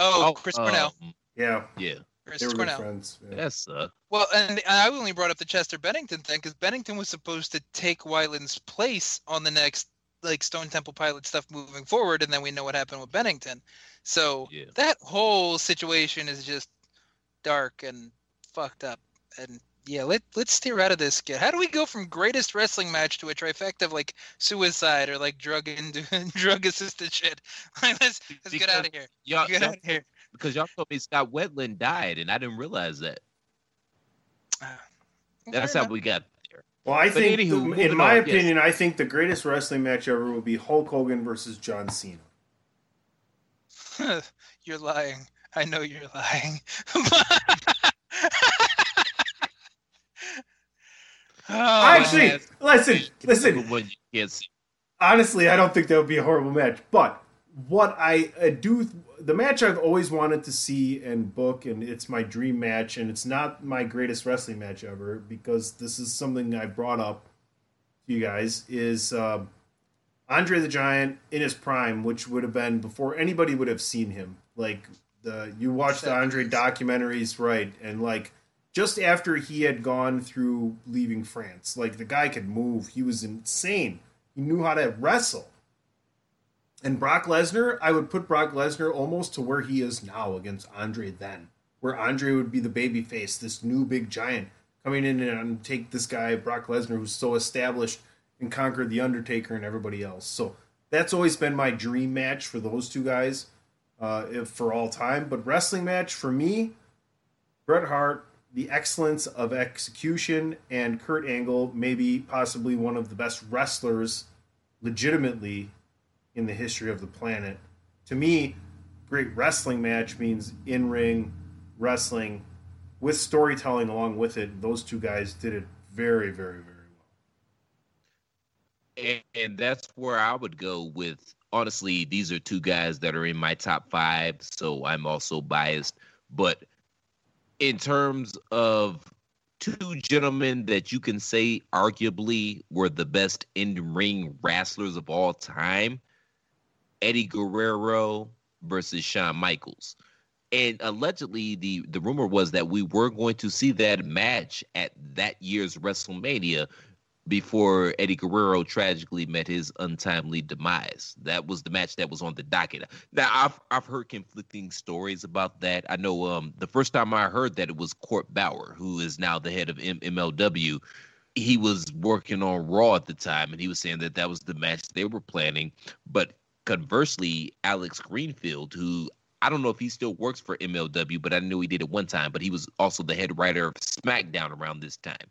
Oh, Chris um, Cornell. Yeah, Yeah. Chris they were good friends. Yeah. That's uh Well, and I only brought up the Chester Bennington thing because Bennington was supposed to take Weiland's place on the next like Stone Temple Pilot stuff moving forward, and then we know what happened with Bennington. So Yeah. that whole situation is just dark and fucked up. And yeah, let let's steer out of this. Kid. How do we go from greatest wrestling match to a trifecta of like suicide or like drug and drug assisted shit? Like, let's let's get out of here. Y'all, Get y'all- out of here. because y'all told me Scott Weiland died, and I didn't realize that. Ah, That's how we got there. Well, I But think, anywho, the- in my on, yes. opinion, I think the greatest wrestling match ever will be Hulk Hogan versus John Cena. you're lying. I know you're lying. Oh, Actually, listen, listen. When you can't see. honestly, I don't think that would be a horrible match. But what I uh, do, the match I've always wanted to see and book, and it's my dream match, and it's not my greatest wrestling match ever because this is something I brought up to you guys is uh, Andre the Giant in his prime, which would have been before anybody would have seen him. Like the you watch the Andre documentaries, right? And like just after he had gone through leaving France, like the guy could move. He was insane. He knew how to wrestle. And Brock Lesnar, I would put Brock Lesnar almost to where he is now against Andre then, where Andre would be the baby face, this new big giant coming in and take this guy, Brock Lesnar, who's so established and conquered The Undertaker and everybody else. So that's always been my dream match for those two guys uh, for all time. But wrestling match for me, Bret Hart, the excellence of execution, and Kurt Angle, maybe possibly one of the best wrestlers legitimately in the history of the planet. To me, great wrestling match means in ring wrestling with storytelling along with it. Those two guys did it very, very, very and, and that's where I would go with. Honestly, these are two guys that are in my top five, so I'm also biased. But in terms of two gentlemen that you can say arguably were the best in ring wrestlers of all time, Eddie Guerrero versus Shawn Michaels. And allegedly, the, the rumor was that we were going to see that match at that year's WrestleMania before Eddie Guerrero tragically met his untimely demise. That was the match that was on the docket. Now I've I've heard conflicting stories about that. I know um the first time I heard that it was Court Bauer, who is now the head of M- MLW. He was working on Raw at the time, and he was saying that that was the match they were planning. But conversely, Alex Greenfield, who I don't know if he still works for MLW, but I knew he did at one time. But he was also the head writer of SmackDown around this time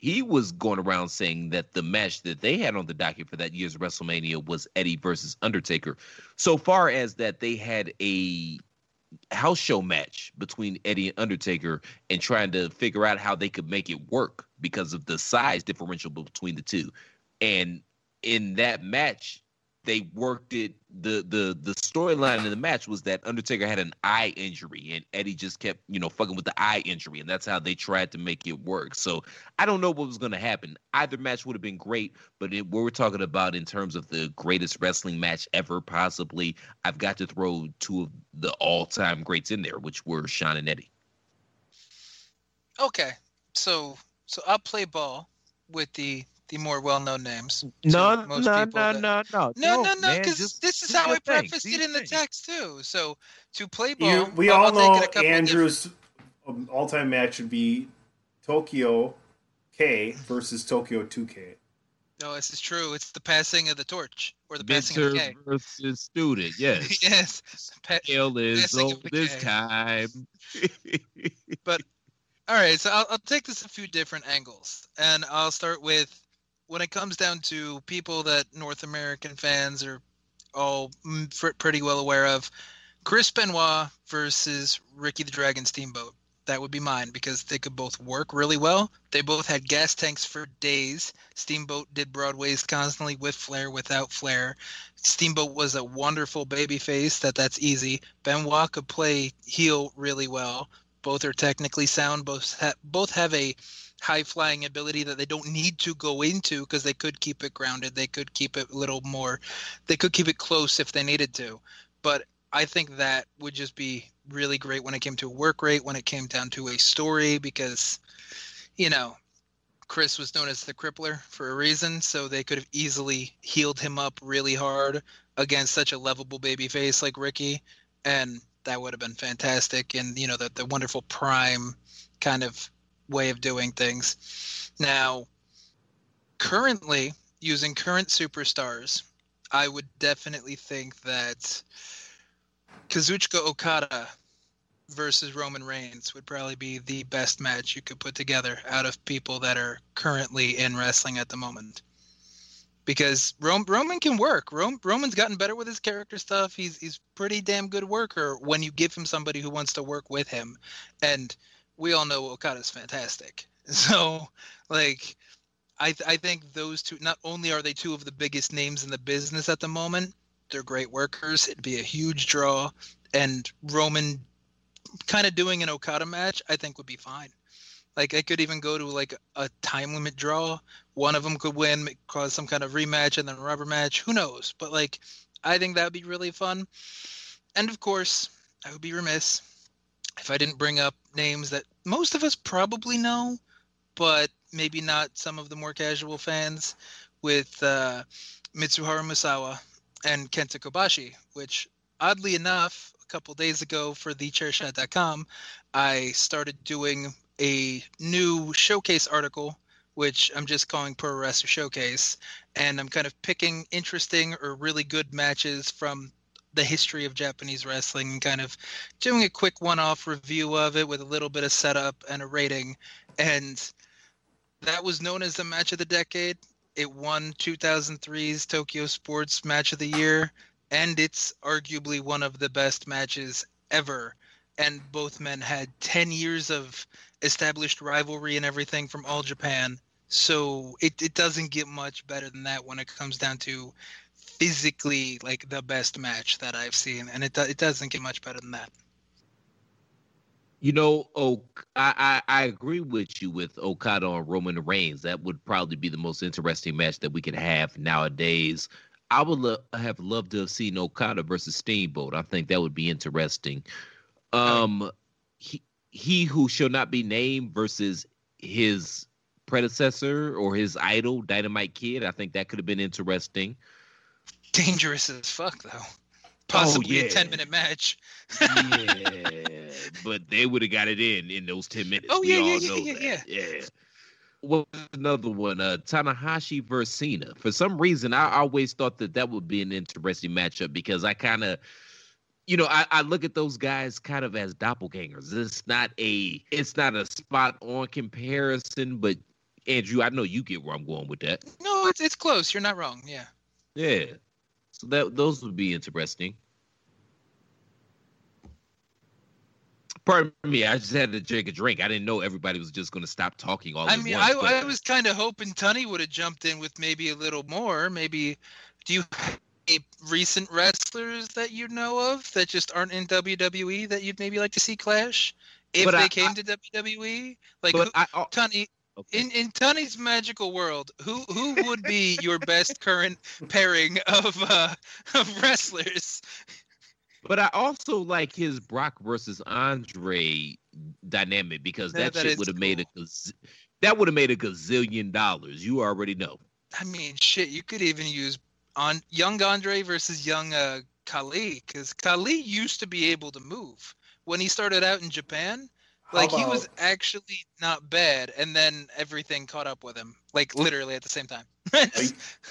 he was going around saying that the match that they had on the docket for that year's WrestleMania was Eddie versus Undertaker. So far as that they had a house show match between Eddie and Undertaker and trying to figure out how they could make it work because of the size differential between the two. And in that match, they worked it the the the storyline in the match was that Undertaker had an eye injury and Eddie just kept, you know, fucking with the eye injury and that's how they tried to make it work. So I don't know what was going to happen. Either match would have been great, but it, what we're talking about in terms of the greatest wrestling match ever, possibly, I've got to throw two of the all-time greats in there, which were Shawn and Eddie. Okay, so so I'll play ball with the the more well-known names. No, no, most no, people no, that- no, no, no, no, no, man, because this is how your I prefaced it your in the text too. So to play ball, You, we I'll- all I'll take it know a Andrew's um, all-time match would be Tokyo K versus Tokyo 2K. No, this is true. It's the passing of the torch or the passing of the K. versus student, yes. yes. Pa- Tale is passing old this K. time. But all right, so I'll, I'll take this a few different angles, and I'll start with when it comes down to people that North American fans are all mm, pretty well aware of, Chris Benoit versus Ricky the Dragon Steamboat. That would be mine because they could both work really well. They both had gas tanks for days. Steamboat did Broadways constantly with Flair, without Flair. Steamboat was a wonderful baby face. That that's easy. Benoit could play heel really well. Both are technically sound. Both ha- both have a high flying ability that they don't need to go into because they could keep it grounded. They could keep it a little more. They could keep it close if they needed to. But I think that would just be really great when it came to a work rate, when it came down to a story, because, you know, Chris was known as the crippler for a reason, so they could have easily healed him up really hard against such a lovable baby face like Ricky, and that would have been fantastic. And you know, the the wonderful prime kind of way of doing things. Now, currently using current superstars, I would definitely think that Kazuchika Okada versus Roman Reigns would probably be the best match you could put together out of people that are currently in wrestling at the moment. Because Rom- Roman can work. Rom- Roman's gotten better with his character stuff. He's he's pretty damn good worker when you give him somebody who wants to work with him. And we all know Okada's fantastic. So, like, I th- I think those two. Not only are they two of the biggest names in the business at the moment, they're great workers. It'd be a huge draw, and Roman kind of doing an Okada match, I think would be fine. Like I could even go to like a time limit draw. One of them could win, cause some kind of rematch, and then a rubber match. Who knows? But like, I think that'd be really fun. And of course, I would be remiss if I didn't bring up names that most of us probably know, but maybe not some of the more casual fans, with uh, Mitsuharu Misawa and Kenta Kobashi, which oddly enough, a couple days ago for thechairshot.com, I started doing a new showcase article, which I'm just calling Pro Wrestler Showcase, and I'm kind of picking interesting or really good matches from the history of Japanese wrestling and kind of doing a quick one-off review of it with a little bit of setup and a rating. And that was known as the match of the decade. It won 2003's Tokyo Sports Match of the Year, and it's arguably one of the best matches ever. And both men had 10 years of established rivalry and everything from All Japan. So it, it doesn't get much better than that when it comes down to physically like the best match that I've seen, and it it doesn't get much better than that. You know, oh, I, I I agree with you with Okada and Roman Reigns. That would probably be the most interesting match that we could have nowadays. I would lo- have loved to have seen Okada versus Steamboat. I think that would be interesting. Um, he he who shall not be named versus his predecessor or his idol, Dynamite Kid. I think that could have been interesting. Dangerous as fuck though. Possibly yeah. a 10 minute match. yeah, but they would have got it in in those ten minutes. Oh, yeah, all yeah, yeah, yeah, that. yeah. Well, another one, uh, Tanahashi versus Cena. For some reason, I always thought that that would be an interesting matchup because I kind of, you know, I, I look at those guys kind of as doppelgangers. It's not a, it's not a spot on comparison, but Andrew, I know you get where I'm going with that. No, it's it's close. You're not wrong. Yeah. Yeah. So that those would be interesting. Pardon me, I just had to drink a drink. I didn't know everybody was just going to stop talking all I mean, once. I, but- I was kind of hoping Tunney would have jumped in with maybe a little more. Maybe, do you have any recent wrestlers that you know of that just aren't in WWE that you'd maybe like to see clash if But they I- came to WWE? Like, who, I, oh, Tunney, in in Tunney's magical world, who who would be your best current pairing of uh, of wrestlers? but I also like his Brock versus Andre dynamic because that, that shit would have made a gaz- that would have made a gazillion dollars. You already know. I mean, shit, you could even use on young Andre versus young uh, Kali, because Kali used to be able to move when he started out in Japan. How Like he was actually not bad, and then everything caught up with him, like literally at the same time. a,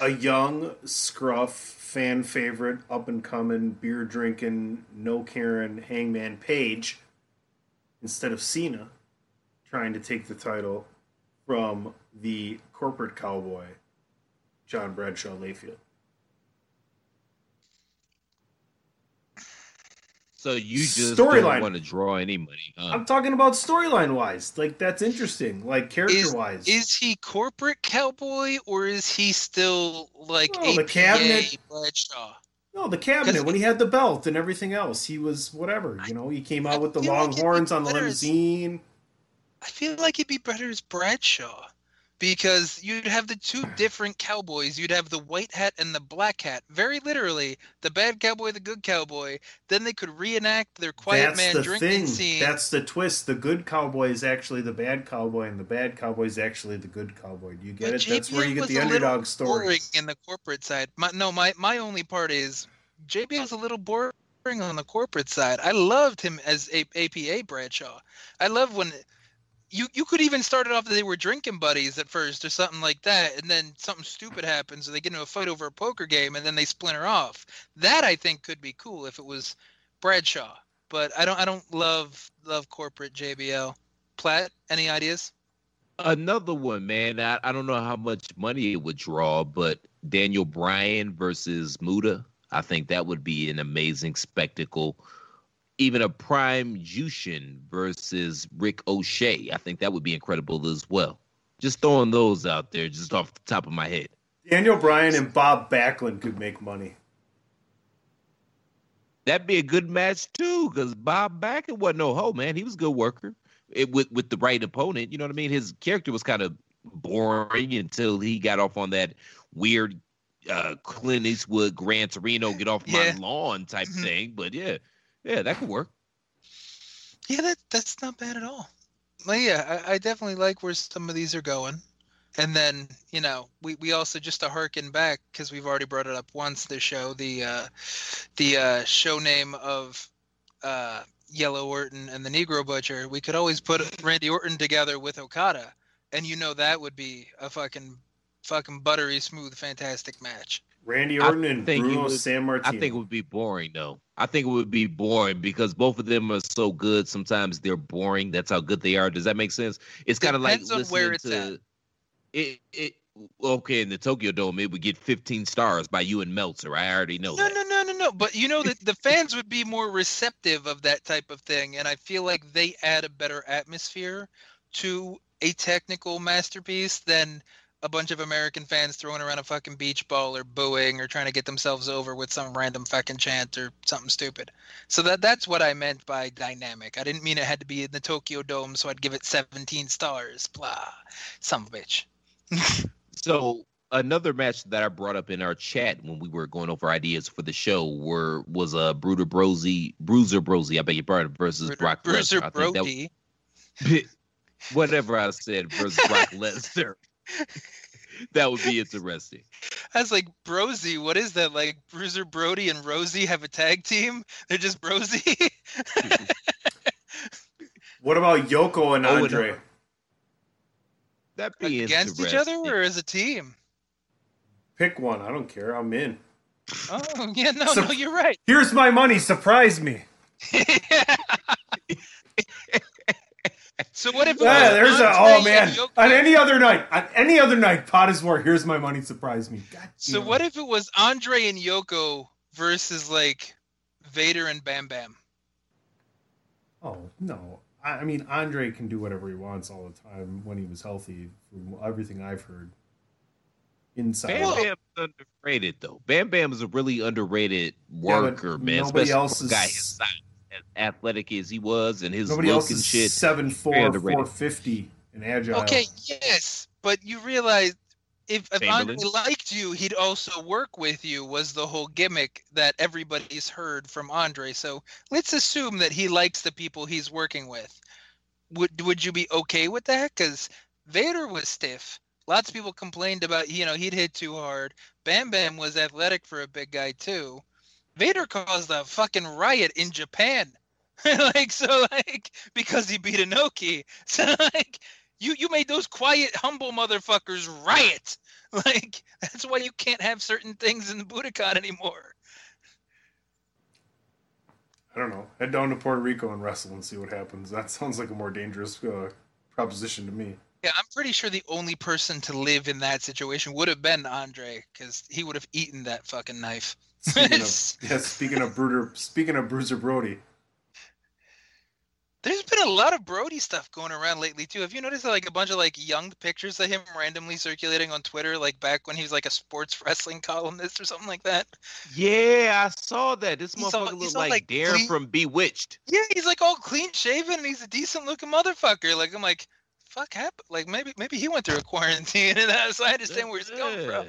a young scruff fan favorite up and coming beer drinking no Karen hangman page instead of Cena trying to take the title from the corporate cowboy John Bradshaw Layfield. So you just don't Storyline. want to draw any money, huh? I'm talking about storyline wise. Like that's interesting. Like character Is, wise. is he corporate cowboy or is he still like No, the cabinet- Bradshaw? No, the cabinet when he had the belt and everything else, he was whatever. You know, he came out with the feel like long horns on the better as- limousine. I feel like he'd be better as Bradshaw because you'd have the two different cowboys. You'd have the white hat and the black hat. Very literally, the bad cowboy, the good cowboy. Then they could reenact their quiet That's man the drinking thing. scene. That's the twist. The good cowboy is actually the bad cowboy, and the bad cowboy is actually the good cowboy. Do you get But it? That's where you get the a little underdog boring story. in the corporate side. My, no, my my only part is JBL was a little boring on the corporate side. I loved him as a APA Bradshaw. I love when you you could even start it off that they were drinking buddies at first or something like that, and then something stupid happens, or they get into a fight over a poker game, and then they splinter off. That I think could be cool if it was Bradshaw. But I don't I don't love love corporate JBL. Platt, any ideas? Another one, man. I, I don't know how much money it would draw, but Daniel Bryan versus Muta. I think that would be an amazing spectacle. Even a Prime Jushin versus Ricochet. I think that would be incredible as well. Just throwing those out there, just off the top of my head. Daniel Bryan and Bob Backlund could make money. That'd be a good match too, because Bob Backlund wasn't no hoe, man. He was a good worker it, with with the right opponent. You know what I mean? His character was kind of boring until he got off on that weird uh, Clint Eastwood, Gran Torino, get off Yeah. my lawn type Mhm. thing. But yeah, yeah, that could work. Yeah, that that's not bad at all. Well, yeah, I, I definitely like where some of these are going. And then, you know, we, we also just to harken back because we've already brought it up once. The show, the uh, the uh, show name of uh, Yellow Orton and the Negro Butcher. We could always put Randy Orton together with Okada, and you know that would be a fucking fucking buttery smooth, fantastic match. Randy I Orton and think Bruno would- Sammartino. I think it would be boring though. I think it would be boring because both of them are so good. Sometimes they're boring. That's how good they are. Does that make sense? It's kind of like Depends on listening where it's to at. it. It okay in the Tokyo Dome. It would get 15 stars by you and Meltzer. I already know No, that. no, no, no, no. But you know that the fans would be more receptive of that type of thing, and I feel like they add a better atmosphere to a technical masterpiece than a bunch of American fans throwing around a fucking beach ball or booing or trying to get themselves over with some random fucking chant or something stupid. So that that's what I meant by dynamic. I didn't mean it had to be in the Tokyo Dome, so I'd give it 17 stars. Blah, some bitch. So another match that I brought up in our chat when we were going over ideas for the show were was a uh, Bruder Brosy, Bruiser Brosy, I beg your pardon, versus Bruiser- Brock Bruiser Lesnar. I think that- Brody. whatever I said versus Brock Lesnar. That would be interesting. I was like, Brosy, what is that? Like Bruiser Brody and Rosie have a tag team? They're just Brosy? What about Yoko and Oh, and- Andre? That'd be Against each other or as a team? Pick one. I don't care. I'm in. Oh, yeah, no, So- no, you're right. Here's my money. Surprise me. So what if it Yeah, was there's a Andre oh and man. Yoko- On any other night, on any other night, pod is war. Here's my money. Surprise me. God So damn what if it was Andre and Yoko versus like Vader and Bam Bam? Oh no. I I mean, Andre can do whatever he wants all the time when he was healthy. From everything I've heard, inside. Bam Bam's underrated though. Bam Bam is a really underrated Yeah, worker, man. nobody Especially else for a guy his size, as athletic as he was, and his Nobody look else and is shit. seven four, four fifty, and agile. Okay, yes, but you realize if, if Andre liked you, he'd also work with you. Was the whole gimmick that everybody's heard from Andre? So let's assume that he likes the people he's working with. Would would you be okay with that? Because Vader was stiff. Lots of people complained about you know he'd hit too hard. Bam Bam was athletic for a big guy too. Vader caused a fucking riot in Japan. like so like because he beat Inoki. So like you you made those quiet, humble motherfuckers riot. Like that's why you can't have certain things in the Budokan anymore. I don't know. Head down to Puerto Rico and wrestle and see what happens. That sounds like a more dangerous uh, proposition to me. Yeah, I'm pretty sure the only person to live in that situation would have been Andre, because he would have eaten that fucking knife. Speaking of, yeah, speaking of Bruder, speaking of Bruiser Brody, There's been a lot of Brody stuff going around lately too. Have you noticed like a bunch of like young pictures of him randomly circulating on Twitter, like back when he was like a sports wrestling columnist or something like that? Yeah, I saw that. This He's motherfucker he's looked like, like, Darrin clean- from Bewitched. Yeah, he's like all clean shaven and he's a decent looking motherfucker. Like I'm like, fuck happened? Like maybe maybe he went through a quarantine and that's so I understand where he's coming from.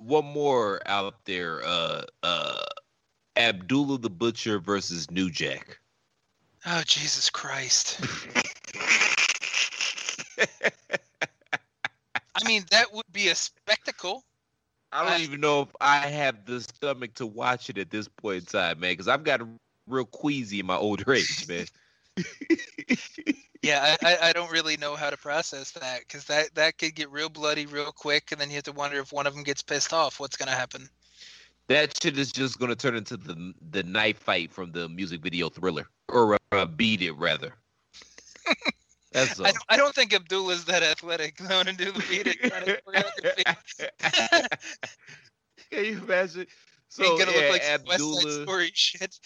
One more out there. Uh, uh, Abdullah the Butcher versus New Jack. Oh Jesus Christ. I mean, that would be a spectacle. I don't I- even know if I have the stomach to watch it at this point in time, man, because I've got real queasy in my older age, man. Yeah, I, I, don't really know how to process that because that, that could get real bloody real quick, and then you have to wonder if one of them gets pissed off, what's gonna happen? that shit is just going to turn into the the knife fight from the music video Thriller, or uh, Beat It rather. That's. I don't, I don't think Abdullah's that athletic though to do the beat it kind of choreography. Can you imagine? So Ain't gonna yeah, look like some West Side Story shit.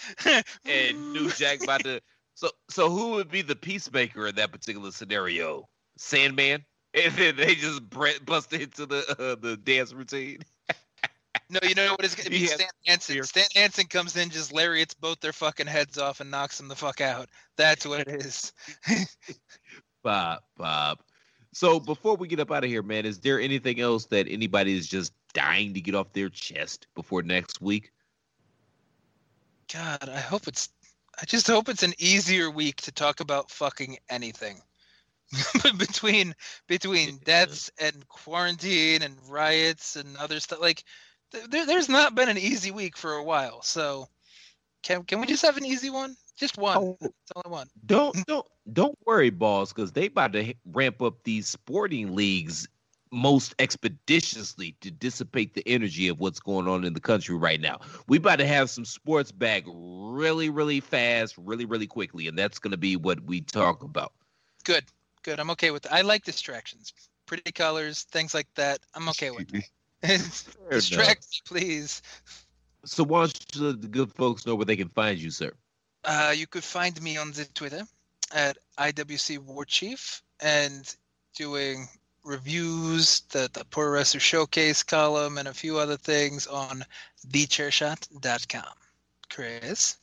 and New Jack about to. So so who would be the peacemaker in that particular scenario? Sandman, and then they just bust into the uh, the dance routine. No, you know what it's gonna be? Has Stan Hansen. Stan Hansen comes in, just lariats both their fucking heads off and knocks them the fuck out. That's what it is. Bob, Bob. So before we get up out of here, man, is there anything else that anybody is just dying to get off their chest before next week? God, I hope it's. I just hope it's an easier week to talk about fucking anything. between between deaths and quarantine and riots and other stuff, like there, there's not been an easy week for a while. So, can can we just have an easy one? Just one. Oh, That's all I want. don't don't don't worry, balls because they about to ramp up these sporting leagues most expeditiously to dissipate the energy of what's going on in the country right now. We about to have some sports back really, really fast, really, really quickly, and that's gonna be what we talk about. Good, good. I'm okay with. It. I like distractions, pretty colors, things like that. I'm okay with. Distract me, please. So why don't you let the good folks know where they can find you, sir? Uh, you could find me on the Twitter at IWC War Chief and doing reviews, the, the Pro Wrestler Showcase column, and a few other things on thechairshot.com. Chris?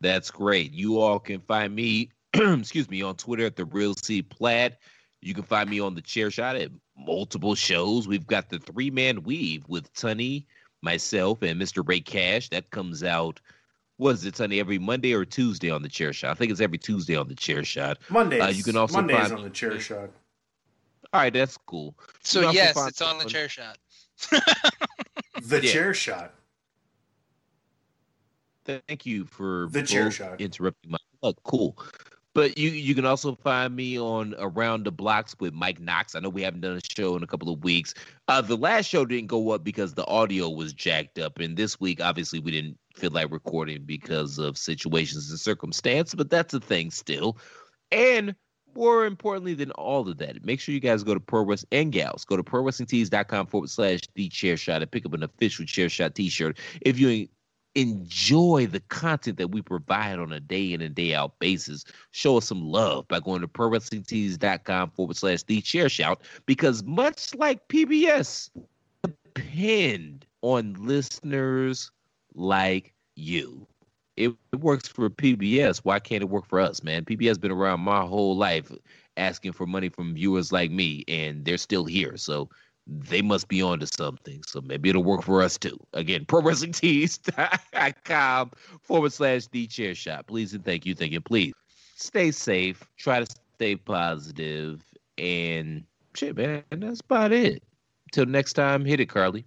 That's great. You all can find me, excuse me, on Twitter at the Real C Platt. You can find me on the Chair Shot at multiple shows. We've got the three man weave with Tunney, myself, and Mr. Ray Cash. That comes out. Was it Tunney every Monday or Tuesday on the Chair Shot? I think it's every Tuesday on the Chair Shot. Mondays. Uh, you can also Mondays find on the chair shot. All right, that's cool. So, can also yes, it's on the chair shot. The Yeah. chair shot. Thank you for The chair shot. interrupting my look. Cool. But you you can also find me on Around the Blocks with Mike Knox. I know we haven't done a show in a couple of weeks. Uh, the last show didn't go up because the audio was jacked up, and this week obviously we didn't feel like recording because of situations and circumstance. But that's a thing still. And more importantly than all of that, make sure you guys go to Pro Wrestling and Gals. Go to ProWrestlingTees.com forward slash The Chair Shot and pick up an official Chair Shot T-shirt if you enjoy the content that we provide on a day in and day out basis, show us some love by going to prowrestlingtees.com forward slash the chair shout because much like PBS, depend on listeners like you. It, it works for PBS. Why can't it work for us, man? PBS has been around my whole life asking for money from viewers like me, and they're still here. So they must be onto something. So maybe it'll work for us too. Again, prowrestlingtees.com forward slash the chair shot. Please and thank you, thank you. Please stay safe, try to stay positive, and shit, man, that's about it. Till next time, hit it, Carly.